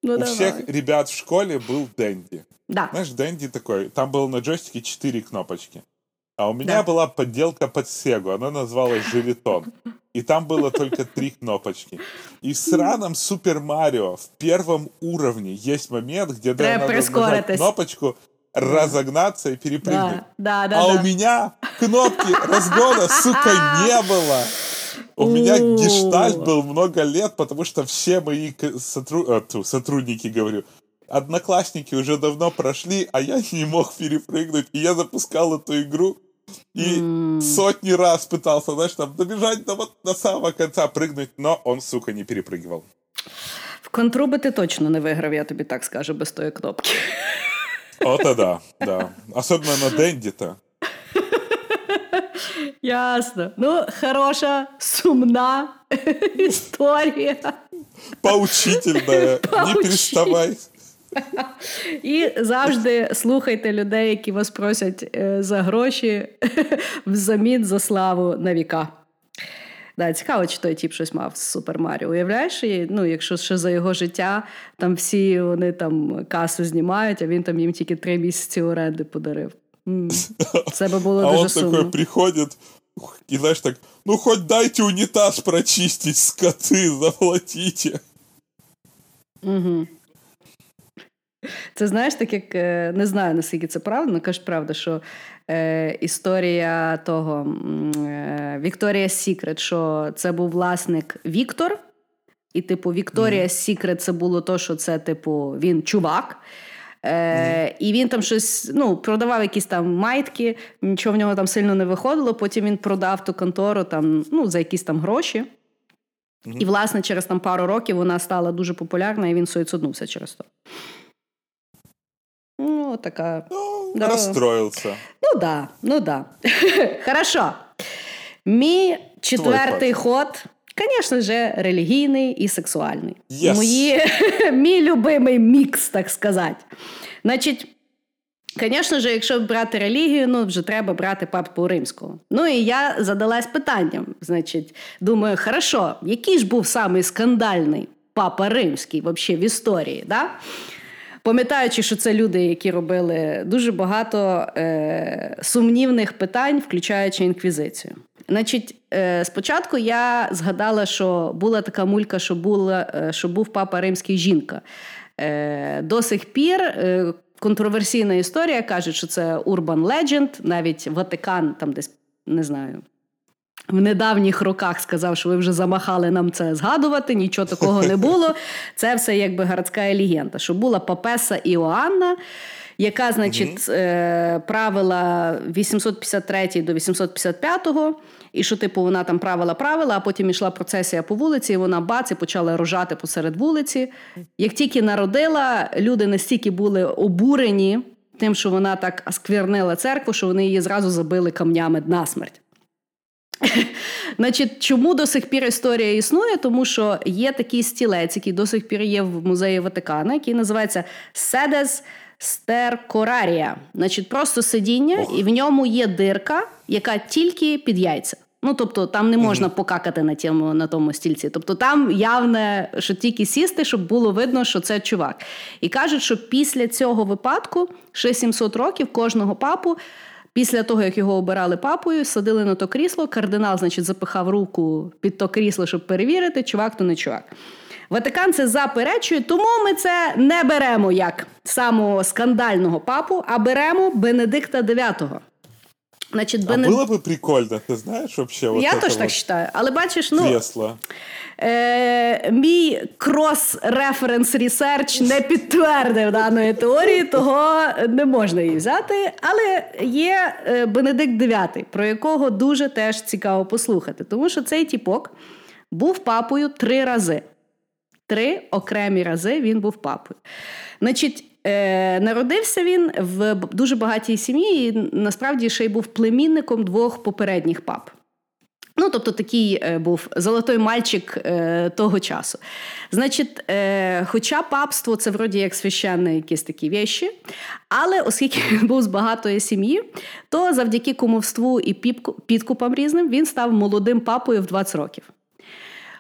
Ну, У давай. всех ребят в школе был Дэнди. Да. Знаешь, Дэнди такой, там было на джойстике 4 кнопочки. А у меня Да. была подделка под Сегу, она называлась «Желетон». И там было только три кнопочки. И в сраном Супер Марио в первом уровне есть момент, где да, надо нажать кнопочку, разогнаться и перепрыгнуть. Да, да, да, а да. у меня кнопки разгона, сука, не было. У меня гештальт был много лет, потому что все мои сотру- э, сотрудники, говорю, одноклассники уже давно прошли, а я не мог перепрыгнуть. И я запускал эту игру и сотни раз пытался, знаешь, там добежать до, вот, до самого конца, прыгнуть, но он, сука, не перепрыгивал. В контру би ти точно не виграв, я тобі так скажу, без тої кнопки. Это да, да. Особенно на Денді-то. Ясно. Ну, хороша, сумна історія. Поучительная. Не переставай. І завжди слухайте людей, які вас просять е, за гроші взамін за славу на віка. Да, Цікаво, чи той тіп щось мав з Супер Маріо. Уявляєш, ну, якщо ще за його життя там всі вони там каси знімають, а він там їм тільки три місяці оренди подарив. Це би було а дуже он сумно. такой приходит и, знаешь, так, ну хоть дайте унитаз прочистить, скоты, заплатите. Угу. Це знаєш, так як е, не знаю, наскільки це правда, але кажуть правда, що е, історія того е, Вікторія Сікрет, що це був власник Віктор, і, типу, Вікторія mm. Сікрет це було то, що це, типу, він чувак. Е, mm. І він там щось ну, продавав якісь там майтки, нічого в нього там сильно не виходило. Потім він продав ту контору там, ну, за якісь там гроші. Mm-hmm. І, власне, через там пару років вона стала дуже популярна, і він суїциднувся через то. Ну, така. Ну, да. Розстроївся. Ну да, ну да. Хорошо. Мій четвертий ход, звісно ж, релігійний і сексуальний. Yes. Мої, Мій любимий мікс, так сказати. Значить, звісно ж, якщо брати релігію, ну вже треба брати папу римського. Ну і я задалась питанням. Значить, думаю, хорошо, який ж був самий скандальний папа римський взагалі в історії? Да? Пам'ятаючи, що це люди, які робили дуже багато е, сумнівних питань, включаючи інквізицію. Значить, е, спочатку я згадала, що була така мулька, що була, е, що був папа римський жінка. Е, До сих пір е, контроверсійна історія каже, що це Urban Legend, навіть Ватикан, там десь не знаю в недавніх роках сказав, що ви вже замахали нам це згадувати, нічого такого не було. Це все якби городська легенда, що була папеса Іоанна, яка, значить, mm-hmm. правила 853 до 855 і що, типу, вона там правила правила, а потім йшла процесія по вулиці, і вона бац, і почала рожати посеред вулиці. Як тільки народила, люди настільки були обурені тим, що вона так сквернила церкву, що вони її зразу забили камнями насмерть. Значить, Чому до сих пір історія існує? Тому що є такий стілець, який до сих пір є в музеї Ватикана, який називається Седес Стеркорарія. Значить, просто сидіння, Ох. і в ньому є дирка, яка тільки під яйця. Ну, тобто, там не можна покакати на тьому, на тому стільці. Тобто, там явне, що тільки сісти, щоб було видно, що це чувак. І кажуть, що після цього випадку, ще 700 років, кожного папу. Після того, як його обирали папою, садили на то крісло. Кардинал, значить, запихав руку під то крісло, щоб перевірити, чувак то не чувак. Ватикан це заперечує, тому ми це не беремо як самого скандального папу, а беремо Бенедикта IX. Значить, Бенед... А було б прикольно, ти знаєш вообще? Я теж так вважаю. Але бачиш, ну. Кресло. Е, Мій cross-reference research не підтвердив даної теорії, того не можна її взяти. Але є е, Бенедикт IX, про якого дуже теж цікаво послухати. Тому що цей тіпок був папою три рази. Три окремі рази він був папою. Значить, Е, Народився він в дуже багатій сім'ї, і насправді ще й був племінником двох попередніх пап. Ну, тобто такий е, був золотой мальчик е, того часу. Значить, е, хоча папство це вроді як священні якісь такі віші, але оскільки він був з багатої сім'ї, то завдяки кумовству і підкупам різним він став молодим папою в 20 років.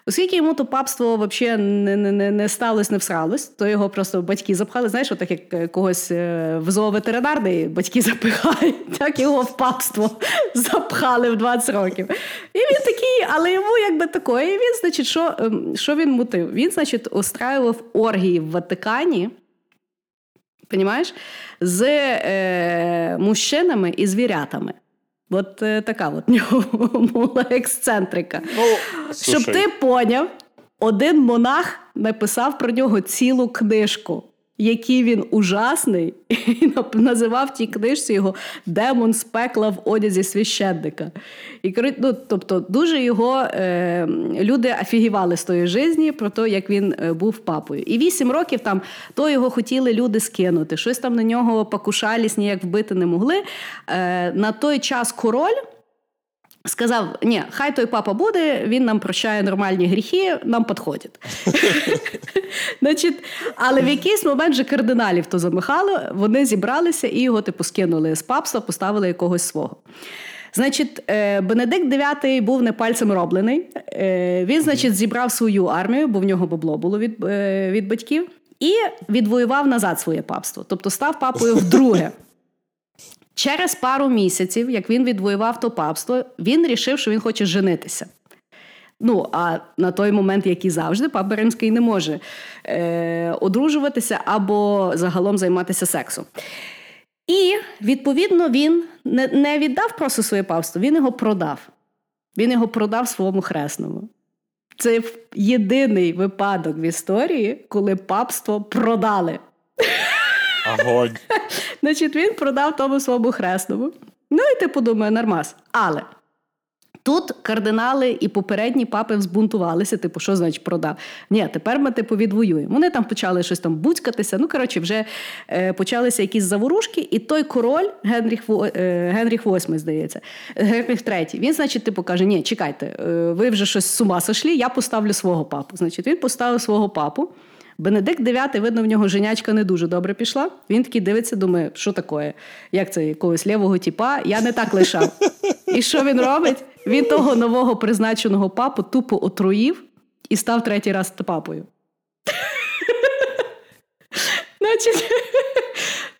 Оскільки йому то папство взагалі не не, не сталося, не всралось, то його просто батьки запхали. Знаєш, отак як е, когось е, в зооветеринарний батьки запихають, так його в папство запхали в 20 років. І він такий, але йому якби такої. Він, значить, що ем, що він мутив? Він, значить, устраював оргії в Ватикані. Понімаєш? З е, мужчинами і звірятами. От е, така от нього була ексцентрика. Ну, Щоб ти поняв, один монах написав про нього цілу книжку. Який він ужасний, і називав тій книжці його демон з пекла в одязі священника. І ну, Тобто, дуже його е, люди офігівали з тої житті про те, як він е, був папою. І вісім років там то його хотіли люди скинути. Щось там на нього покушались, ніяк вбити не могли. Е, На той час король. Сказав, ні, хай той папа буде, він нам прощає нормальні гріхи, нам підходить. Значить, Але в якийсь момент же кардиналів то замихало, вони зібралися і його типу скинули з папства, поставили якогось свого. Значить, е, Бенедикт IX був не пальцем роблений. Е, він, значить, зібрав свою армію, бо в нього бабло було від, е, від батьків, і відвоював назад своє папство. Тобто став папою вдруге. Через пару місяців, як він відвоював то папство, він рішив, що він хоче женитися. Ну, а на той момент, як і завжди, папа римський не може е, одружуватися або загалом займатися сексом. І, відповідно, він не, не віддав просто своє папство, він його продав. Він його продав своєму хресному. Це єдиний випадок в історії, коли папство продали. Огонь. Значить, він продав тому своєму хресному. Ну і типу думаю, нормас. Але тут кардинали і попередні папи взбунтувалися, типу, що значить продав? Ні, тепер ми типу відвоюємо. Вони там почали щось там буцькатися. Ну, коротше, вже е, почалися якісь заворушки, і той король, Генріх е, Генріх VIII, здається, Генріх III, він, значить, типу, каже: Ні, чекайте, е, ви вже щось з ума сошли, я поставлю свого папу. Значить, він поставив свого папу. Бенедикт IX, видно, в нього женячка не дуже добре пішла. Він такий дивиться, думає, що таке? Як це якогось лівого тіпа? Я не так лишав. І що він робить? Він того нового призначеного папу тупо отруїв і став третій раз папою.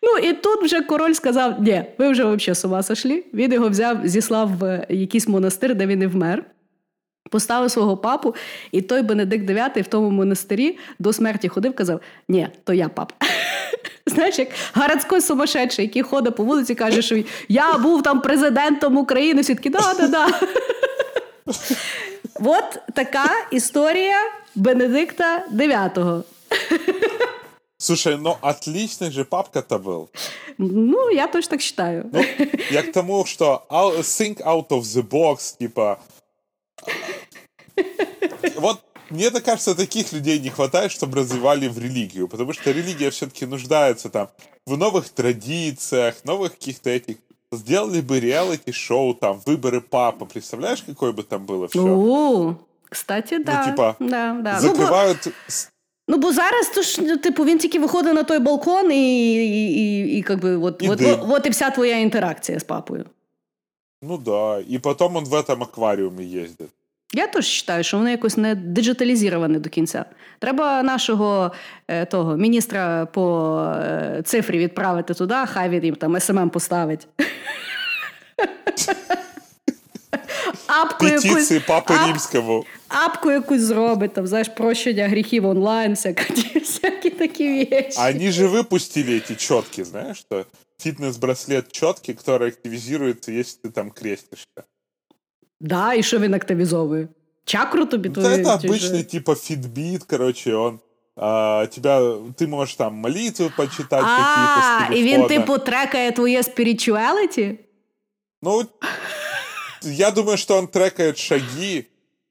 Ну і тут вже король сказав: ні, ви вже взагалі з ума сошли. Він його взяв, зіслав в якийсь монастир, де він і вмер. Поставив свого папу, і той Бенедикт IX в тому монастирі до смерті ходив, казав: Ні, то я пап. Знаєш, як городський сумасшедший, який ходить по вулиці, каже, що я був там президентом України, всі такі, да-да-да. От така історія Бенедикта IX. Слушай, ну отличный же папка-то был. Ну, я тоже так считаю. Ну, я к тому, что think out of the box, типа, вот мне так кажется, таких людей не хватает, чтобы развивали в религию, потому что религия все-таки нуждается там в новых традициях, новых каких-то этих. Сделали бы реалити-шоу, там, выборы папы, представляешь, какое бы там было все? О, кстати, да. Ну, типа, да, да. закривають... Ну, бо... Ну, бо зараз то ж, типу, він тільки виходить на той балкон, і і, і, і, как би, от, і, от, от, от і вся твоя інтеракція з папою. Ну да. І потім він в этом акваріумі їздить. Я теж вважаю, що воно якось не диджиталізоване до кінця. Треба нашого е, того міністра по е, цифрі відправити туди, хай він їм там СММ поставить. Апку Петиції якусь, Папи ап, Римському. Апку якусь зробить, там, знаєш, прощення гріхів онлайн, всякі, всякі такі вещи. Они же выпустили эти четки, знаешь, что фитнес-браслет четкий, который активизируется, если ты там крестишься. Да, и что він активизовывает? Чакру тобі твою? Это обычный типа фитбит, короче, он а, тебя, ты можешь там молитвы почитать а, какие-то с и він, типу, трекає твоє spirituality? Ну, я думаю, что он трекает шаги,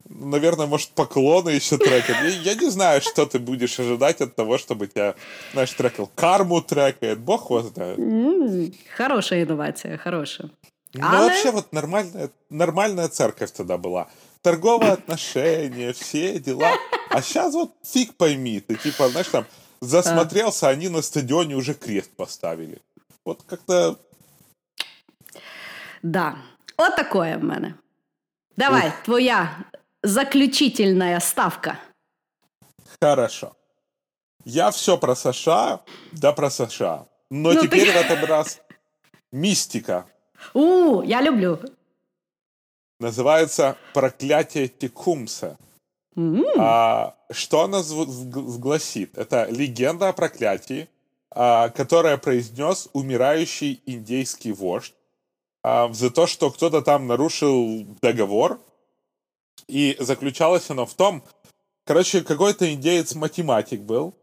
наверное, может, поклоны еще трекает. Я, я не знаю, что ты будешь ожидать от того, чтобы тебя, знаешь, трекал. Карму трекает, бог его знает. Mm, хорошая инновация, хорошая. Ну, Але... вообще вот нормальная, нормальная церковь тогда была. Торговые отношения, все дела. А сейчас вот фиг пойми, ты типа, знаешь, там засмотрелся, они на стадионе уже крест поставили. Вот как-то... Да, вот такое в мене. Давай, Ух. твоя заключительная ставка. Хорошо. Я все про США, да про США. Но ну, теперь ты... в этот раз мистика. У, я люблю. Называется «Проклятие Текумса». Mm-hmm. А, что она гласит? Это легенда о проклятии, а, которое произнес умирающий индейский вождь а, за то, что кто-то там нарушил договор. И заключалось оно в том, короче, какой-то индеец математик был,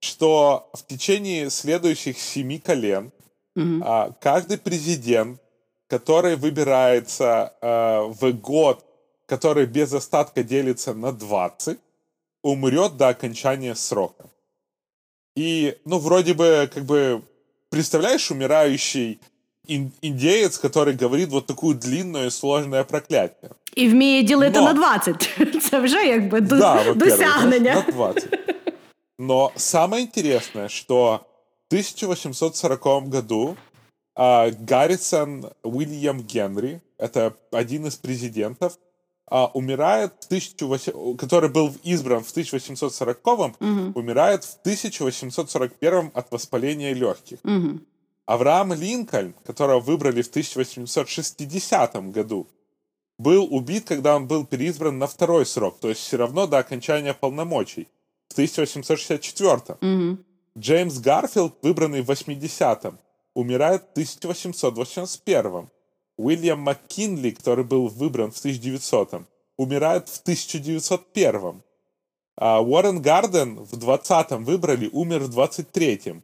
что в течение следующих семи колен Мгм. а, каждый президент, который выбирается а, в год, который без остатка делится на 20, умрет до окончания срока. И, ну, вроде бы, как бы, представляешь, умирающий ин- индеец, который говорит вот такую длинное и сложное проклятие. І вміє ділити Но. на 20. Це вже якби до- Да, во-первых, досягнення. на 20. Но самое интересное, что в 1840 году а, Гаррисон Уильям Генри, это один из президентов, а, умирает в 1800, который был избран в 1840 умирает в 1841 от воспаления легких. Мгм. Авраам Линкольн, которого выбрали в 1860 году, был убит, когда он был переизбран на второй срок, то есть все равно до окончания полномочий, в 1864. Мгм. Джеймс Гарфилд, выбранный в 80-м, умирает в 1881. Уильям МакКинли, который был выбран в 1900-м, умирает в 1901. А Уоррен Гардинг в 20-м выбрали, умер в 23-м.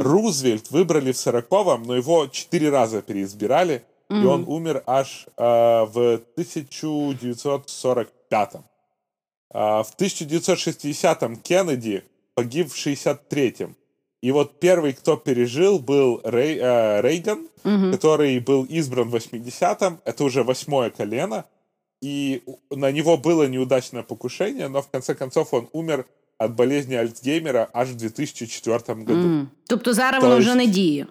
Рузвельт выбрали в 40-м, но его четыре раза переизбирали, и он умер аж а, в 1945-м. А, в 1960-м Кеннеди погиб в 63-м. И вот первый, кто пережил, был Рей- э, Рейган, который был избран в 80-м. Это уже восьмое колено. И на него было неудачное покушение, но в конце концов он умер от болезни Альцгеймера аж в 2004 году. Мгм. Тобто зараз То воно есть- вже не діє.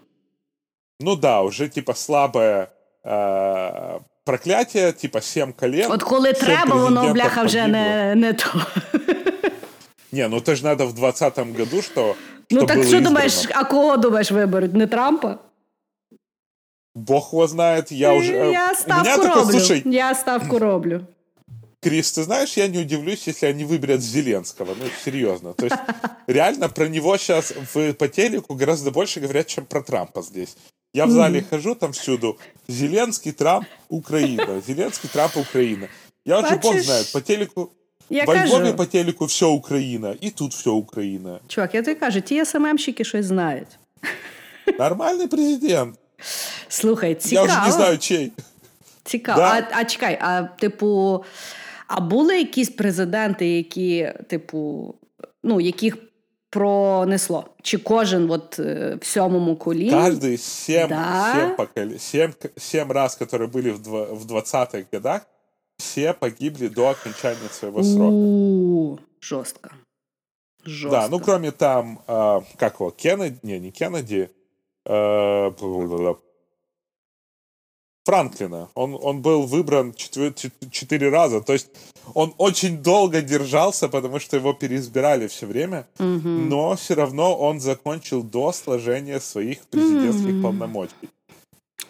Ну да, уже типа слабое э, проклятие, типа 7 колен. От коли семь треба, воно бляха вже не, не то. Не, ну это же надо в 2020 году, что, Ну так що думаєш, а кого думаєш виберуть? Не Трампа? Бог его знает, я уже... э, Я у меня ставку такое, роблю. слушай, Я ставку роблю. Крис, ты знаешь, я не удивлюсь, если они выберут Зеленского. Ну, серьезно. То есть, реально про него сейчас в, по телеку гораздо больше говорят, чем про Трампа здесь. Я в зале хожу там всюду. Зеленский, Трамп, Украина. Зеленский, Трамп, Украина. Я уже бог знает, по телеку... Я во Львове кажу, по телеку все Украина, и тут все Украина. чувак, я тобі кажу, ті СММщики щось знають. Нормальный президент. Слухай, Я цікаво. уже не знаю, чей. Цікаво. Да. А, а чекай, а типу, а були якісь президенти, які, типу, ну, яких пронесло? Чи кожен от е, в сьомому коліні? Каждые семь, Да? семь, поколе- семь, к- семь раз, которые были в, два- в 20-х годах, все погибли до окончания своего срока. У, жорстко. Жорстко. Да, ну кроме там, а, как его, Кеннеди, не, не Кеннеди, э. Франклина. Он, он был выбран четыре раза. То есть он очень долго держался, потому что его переизбирали все время. Но все равно он закончил до сложения своих президентских полномочий.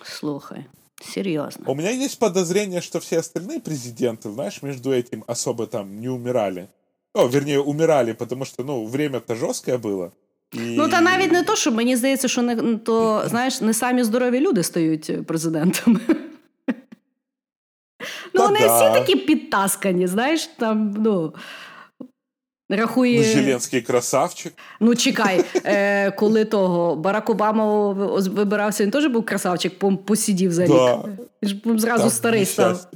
Слухай, серйозно. У меня есть подозрение, что все остальные президенты, знаешь, между этим особо там не умирали. О, вернее, умирали, потому что, ну, время-то жесткое было. И... Ну, та навіть не то, що мені здається, що не то, знаєш, не самі здорові люди стають е, президентами. Ну, Та вони да. всі такі підтаскані, знаєш, там, ну. Рахує. Ну, Зеленский красавчик. Ну, чекай, е, коли того Барак Обама вибирався, він теж був красавчик, посидів за рік. Да. Він ж зразу Там старий став.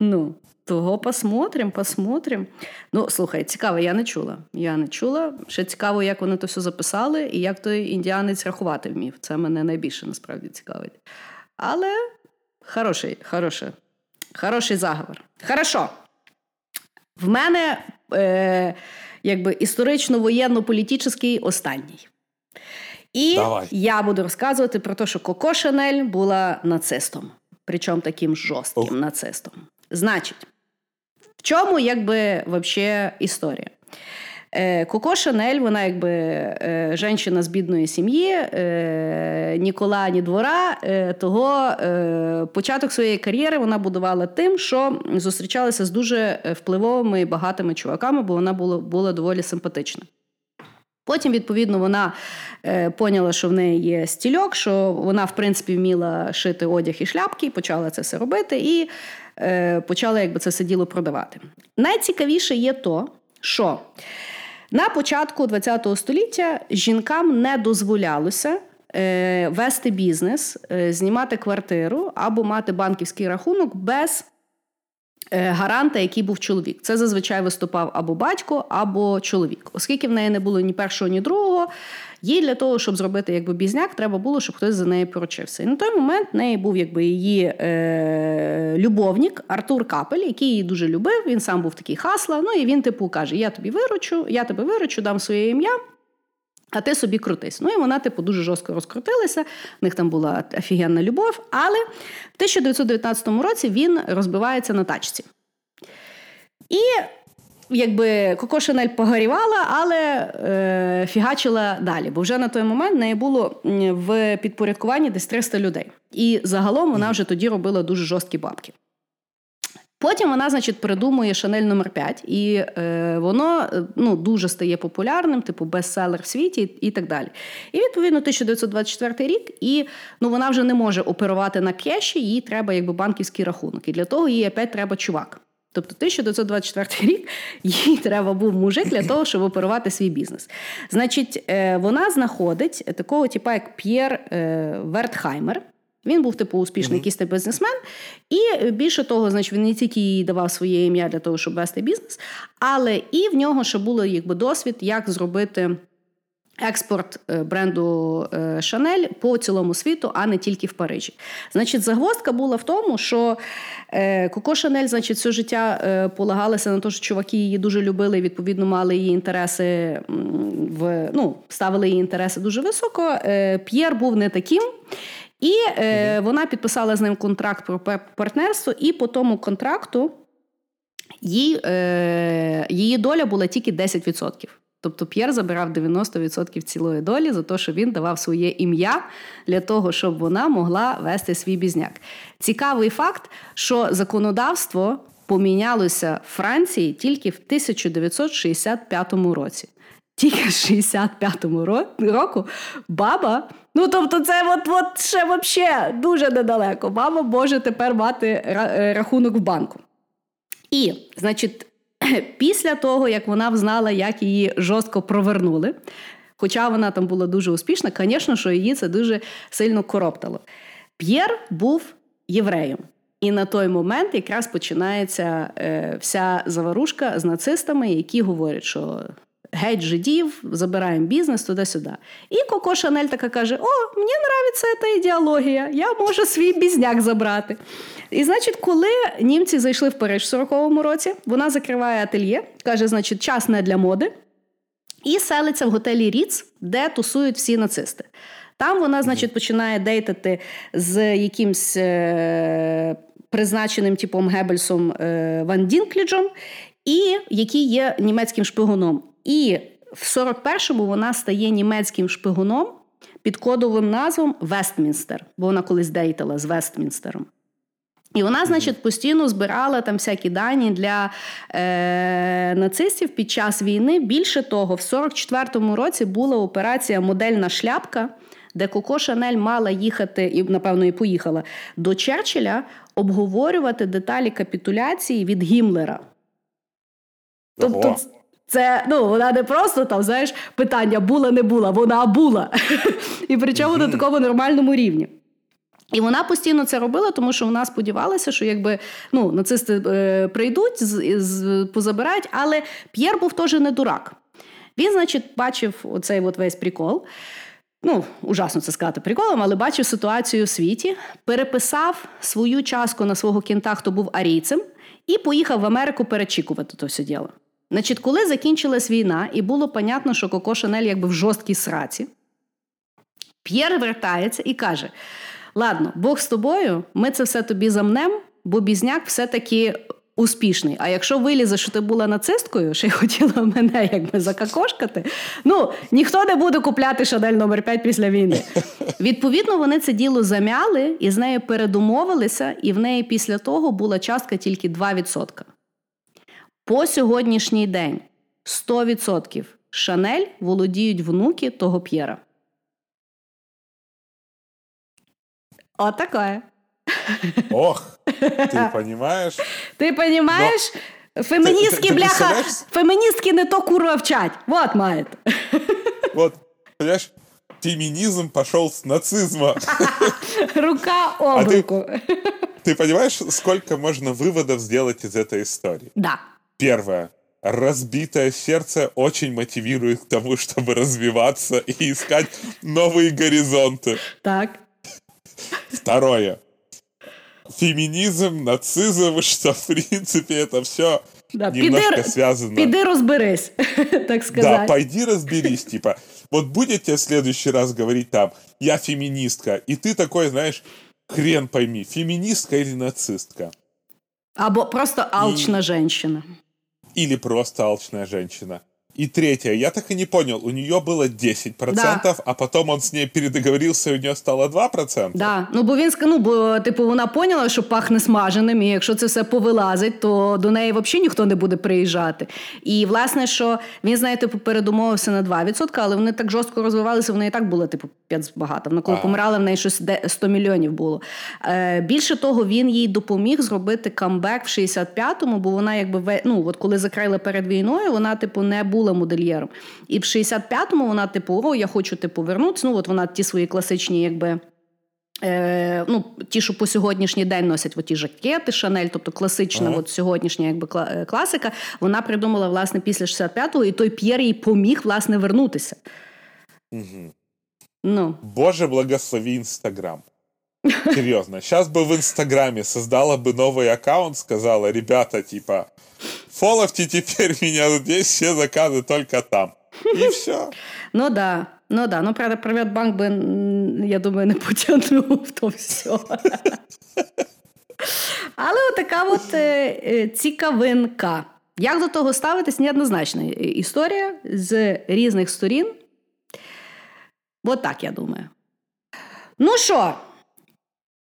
Ну, того посмотрим, посмотрим. Ну, слухай, цікаво, я не чула. Я не чула. Ще цікаво, як вони то все записали, і як той індіанець рахувати вмів. Це мене найбільше насправді цікавить. Але хороший, хороший, хороший заговор. Хорошо. В мене е, якби історично-воєнно-політичний останній. І Давай. я буду розказувати про те, що Коко Шанель була нацистом, причому таким жорстким Ох. нацистом. Значить, в чому якби вообще історія? Е, Коко Шанель, вона якби е, жінка з бідної сім'ї, е, ні кола, ні двора. Того початок своєї кар'єри вона будувала тим, що зустрічалася з дуже впливовими і багатими чуваками, бо вона була, була доволі симпатична. Потім, відповідно, вона е, поняла, що в неї є стільок, що вона, в принципі, вміла шити одяг і шляпки, почала це все робити і е, почала якби це все діло продавати. Найцікавіше є то, що На початку ХХ століття жінкам не дозволялося е, вести бізнес, е, знімати квартиру або мати банківський рахунок без гаранта, який був чоловік. Це зазвичай виступав або батько, або чоловік. Оскільки в неї не було ні першого, ні другого, їй для того, щоб зробити якби бізняк, треба було, щоб хтось за нею поручився. І на той момент в неї був якби її е, любовник Артур Капель, який її дуже любив. Він сам був такий хасла. Ну і він, типу, каже: Я тобі виручу, я тебе виручу, дам своє ім'я. А ти собі крутись. Ну і вона, типу, дуже жорстко розкрутилася. В них там була офігенна любов. Але в 1919 році він розбивається на тачці. І якби Коко Шанель погорівала, але е, фігачила далі. Бо вже на той момент в неї було в підпорядкуванні десь 300 людей. І загалом вона вже тоді робила дуже жорсткі бабки. Потім вона, значить, придумує Шанель номер 5 і е, воно е, ну, дуже стає популярним, типу бестселер в світі і, і так далі. І відповідно 1924 рік, і ну, вона вже не може оперувати на кеші, їй треба якби банківський рахунок. І для того їй опять треба чувак. Тобто 1924 рік їй треба був мужик для того, щоб оперувати свій бізнес. Значить, е, вона знаходить такого типа, як П'єр е, Вертхаймер. Він був типу успішний mm-hmm. якийсь бізнесмен, і е, більше того, значить, він не тільки їй давав своє ім'я для того, щоб вести бізнес, але і в нього ще було якби досвід, як зробити. Експорт е, бренду Шанель по цілому світу, а не тільки в Парижі. Значить, загвоздка була в тому, що Коко Шанель, значить, все життя полагалася на те, що чуваки її дуже любили, відповідно мали її інтереси в ну, ставили її інтереси дуже високо. П'єр був не таким. І е, вона підписала з ним контракт про партнерство, і по тому контракту їй, е, її доля була тільки 10%. Тобто П'єр забирав 90% цілої долі за те, що він давав своє ім'я для того, щоб вона могла вести свій бізняк. Цікавий факт, що законодавство помінялося в Франції тільки в 1965 році. Тільки з 65-му року баба. Ну, тобто, це от, от ще вообще дуже недалеко. Баба може тепер мати е, рахунок в банку. І, значить, після того, як вона взнала, як її жорстко провернули, хоча вона там була дуже успішна, звісно, що її це дуже сильно короптало. П'єр був євреєм. І на той момент якраз починається е, вся заварушка з нацистами, які говорять, що геть жидів, забираємо бізнес туди-сюди. І Коко Шанель така каже: О, мені подобається ця ідеологія, я можу свій бізняк забрати. І, значить, коли німці зайшли в Париж в 40-му році, вона закриває ательє, каже, значить, час не для моди, і селиться в готелі Ріц, де тусують всі нацисти. Там вона, значить, починає дейтати з якимсь е- призначеним типом Геббельсом е- Ван Дінкліджом, і який є німецьким шпигуном. І в 41-му вона стає німецьким шпигуном під кодовим назвом Вестмінстер, бо вона колись дейтала з Вестмінстером. І вона, значить, постійно збирала там всякі дані для е, нацистів під час війни. Більше того, в 44-му році була операція Модельна шляпка, де Коко Шанель мала їхати, і, напевно, і поїхала до Черчилля обговорювати деталі капітуляції від Гімлера. Тобто, це ну вона не просто там, знаєш, питання була, не була, вона була. І причому на такому нормальному рівні. І вона постійно це робила, тому що вона сподівалася, що якби ну, нацисти е, прийдуть, з, з, позабирають, але П'єр був теж не дурак. Він, значить, бачив оцей от весь прикол. Ну, ужасно це сказати приколом, але бачив ситуацію у світі, переписав свою частку на свого кінта, хто був арійцем, і поїхав в Америку перечікувати то все діло. Значить, коли закінчилась війна, і було понятно, що Коко Шанель якби в жорсткій сраці, П'єр вертається і каже: Ладно, Бог з тобою, ми це все тобі замнем, бо бізняк все-таки успішний. А якщо вилізе, що ти була нацисткою, ще й хотіла мене якби закакошкати, ну ніхто не буде купляти Шанель номер 5 після війни. Відповідно, вони це діло замяли і з нею передумовилися, і в неї після того була частка тільки 2%. По сьогоднішній день 100% Шанель володіють внуки того П'єра. Отакое. Ох, ти розумієш? Ти розумієш? Феміністки, Ти- ти бляха, представляєш? феміністки не то курва вчать. Вот маєте. Вот, понимаешь, феминизм пошел с нацизма. Рука об А ти- руку. Ты понимаешь, сколько можно выводов сделать из этой истории? Да. Первое. Разбитое сердце очень мотивирует к тому, чтобы развиваться и искать новые горизонты. Так. Второе. Феминизм, нацизм, что в принципе это все Да, немножко піди- связано. Піди розберись, так Да, сказати. пойди разберись, типа, вот будет тебе в следующий раз говорить там, я феминистка, и ты такой, знаешь, хрен пойми, феминистка или нацистка, Або просто алчна жінка. Или просто алчная женщина. И третье, я так и не понял, у нее было 10%, а потом он с ней передоговорился, и у нее стало 2%. Да. Ну, бо він ну, бо типу вона поняла, що пахне смаженим, і якщо це все повилазить, то до неї взагалі ніхто не буде приїжджати. І власне, що він з нею типу передумовився на 2%, але вони так жорстко розвивалися, в неї і так було типу п'ять багато. Вона коли А. помирала, в неї щось де- 100 мільйонів було. Е, більше того, він їй допоміг зробити камбек в 65-му, бо вона якби ну, от коли закрили перед війною, вона типу не була модельєром. І в 65-му вона, типу, о, я хочу типу вернутися. Ну, от вона ті свої класичні, якби. Е, ну, ті, що по сьогоднішній день носять оті жакети, Шанель, тобто класична, Ага. от сьогоднішня якби кла- е, класика, вона придумала власне після 65-го, і той П'єр їй поміг власне вернутися. Ну, Боже, благослови Инстаграм. Серьезно, сейчас бы в Инстаграме создала бы новый аккаунт, сказала, ребята, типа, фоловьте теперь меня здесь, все заказы только там. И все. ну да. Ну да, ну правда, Приватбанк би, я думаю, не потягнув то все. Але отака от е, е, цікавинка. Як до того ставитись, неоднозначна історія з різних сторін. От так, я думаю. Ну що,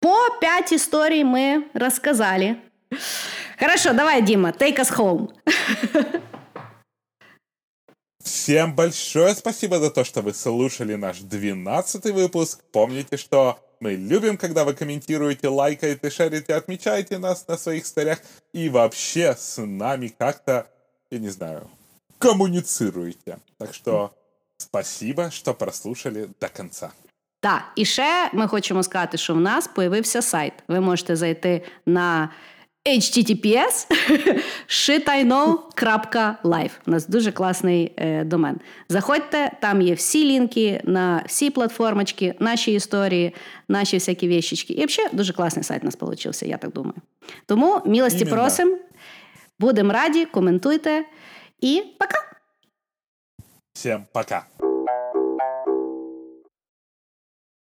по п'ять історій ми розказали. Хорошо, давай, Діма, take us home. Всем большое спасибо за то, что вы слушали наш 12 выпуск. Помните, что мы любим, когда вы комментируете, лайкаете, шерите, отмечаете нас на своих старях и вообще с нами как-то, я не знаю, коммуницируете. Так что спасибо, что прослушали до конца. Так, і ще ми хочемо сказати, що в нас появився сайт. Ви можете зайти на https shitIknow.live. У нас дуже класний е, домен. Заходьте, там є всі лінки на всі платформочки, наші історії, наші всякі вещички. І взагалі дуже класний сайт у нас вийшов, я так думаю. Тому милості просимо. Будемо раді, коментуйте і пока! Всем пока!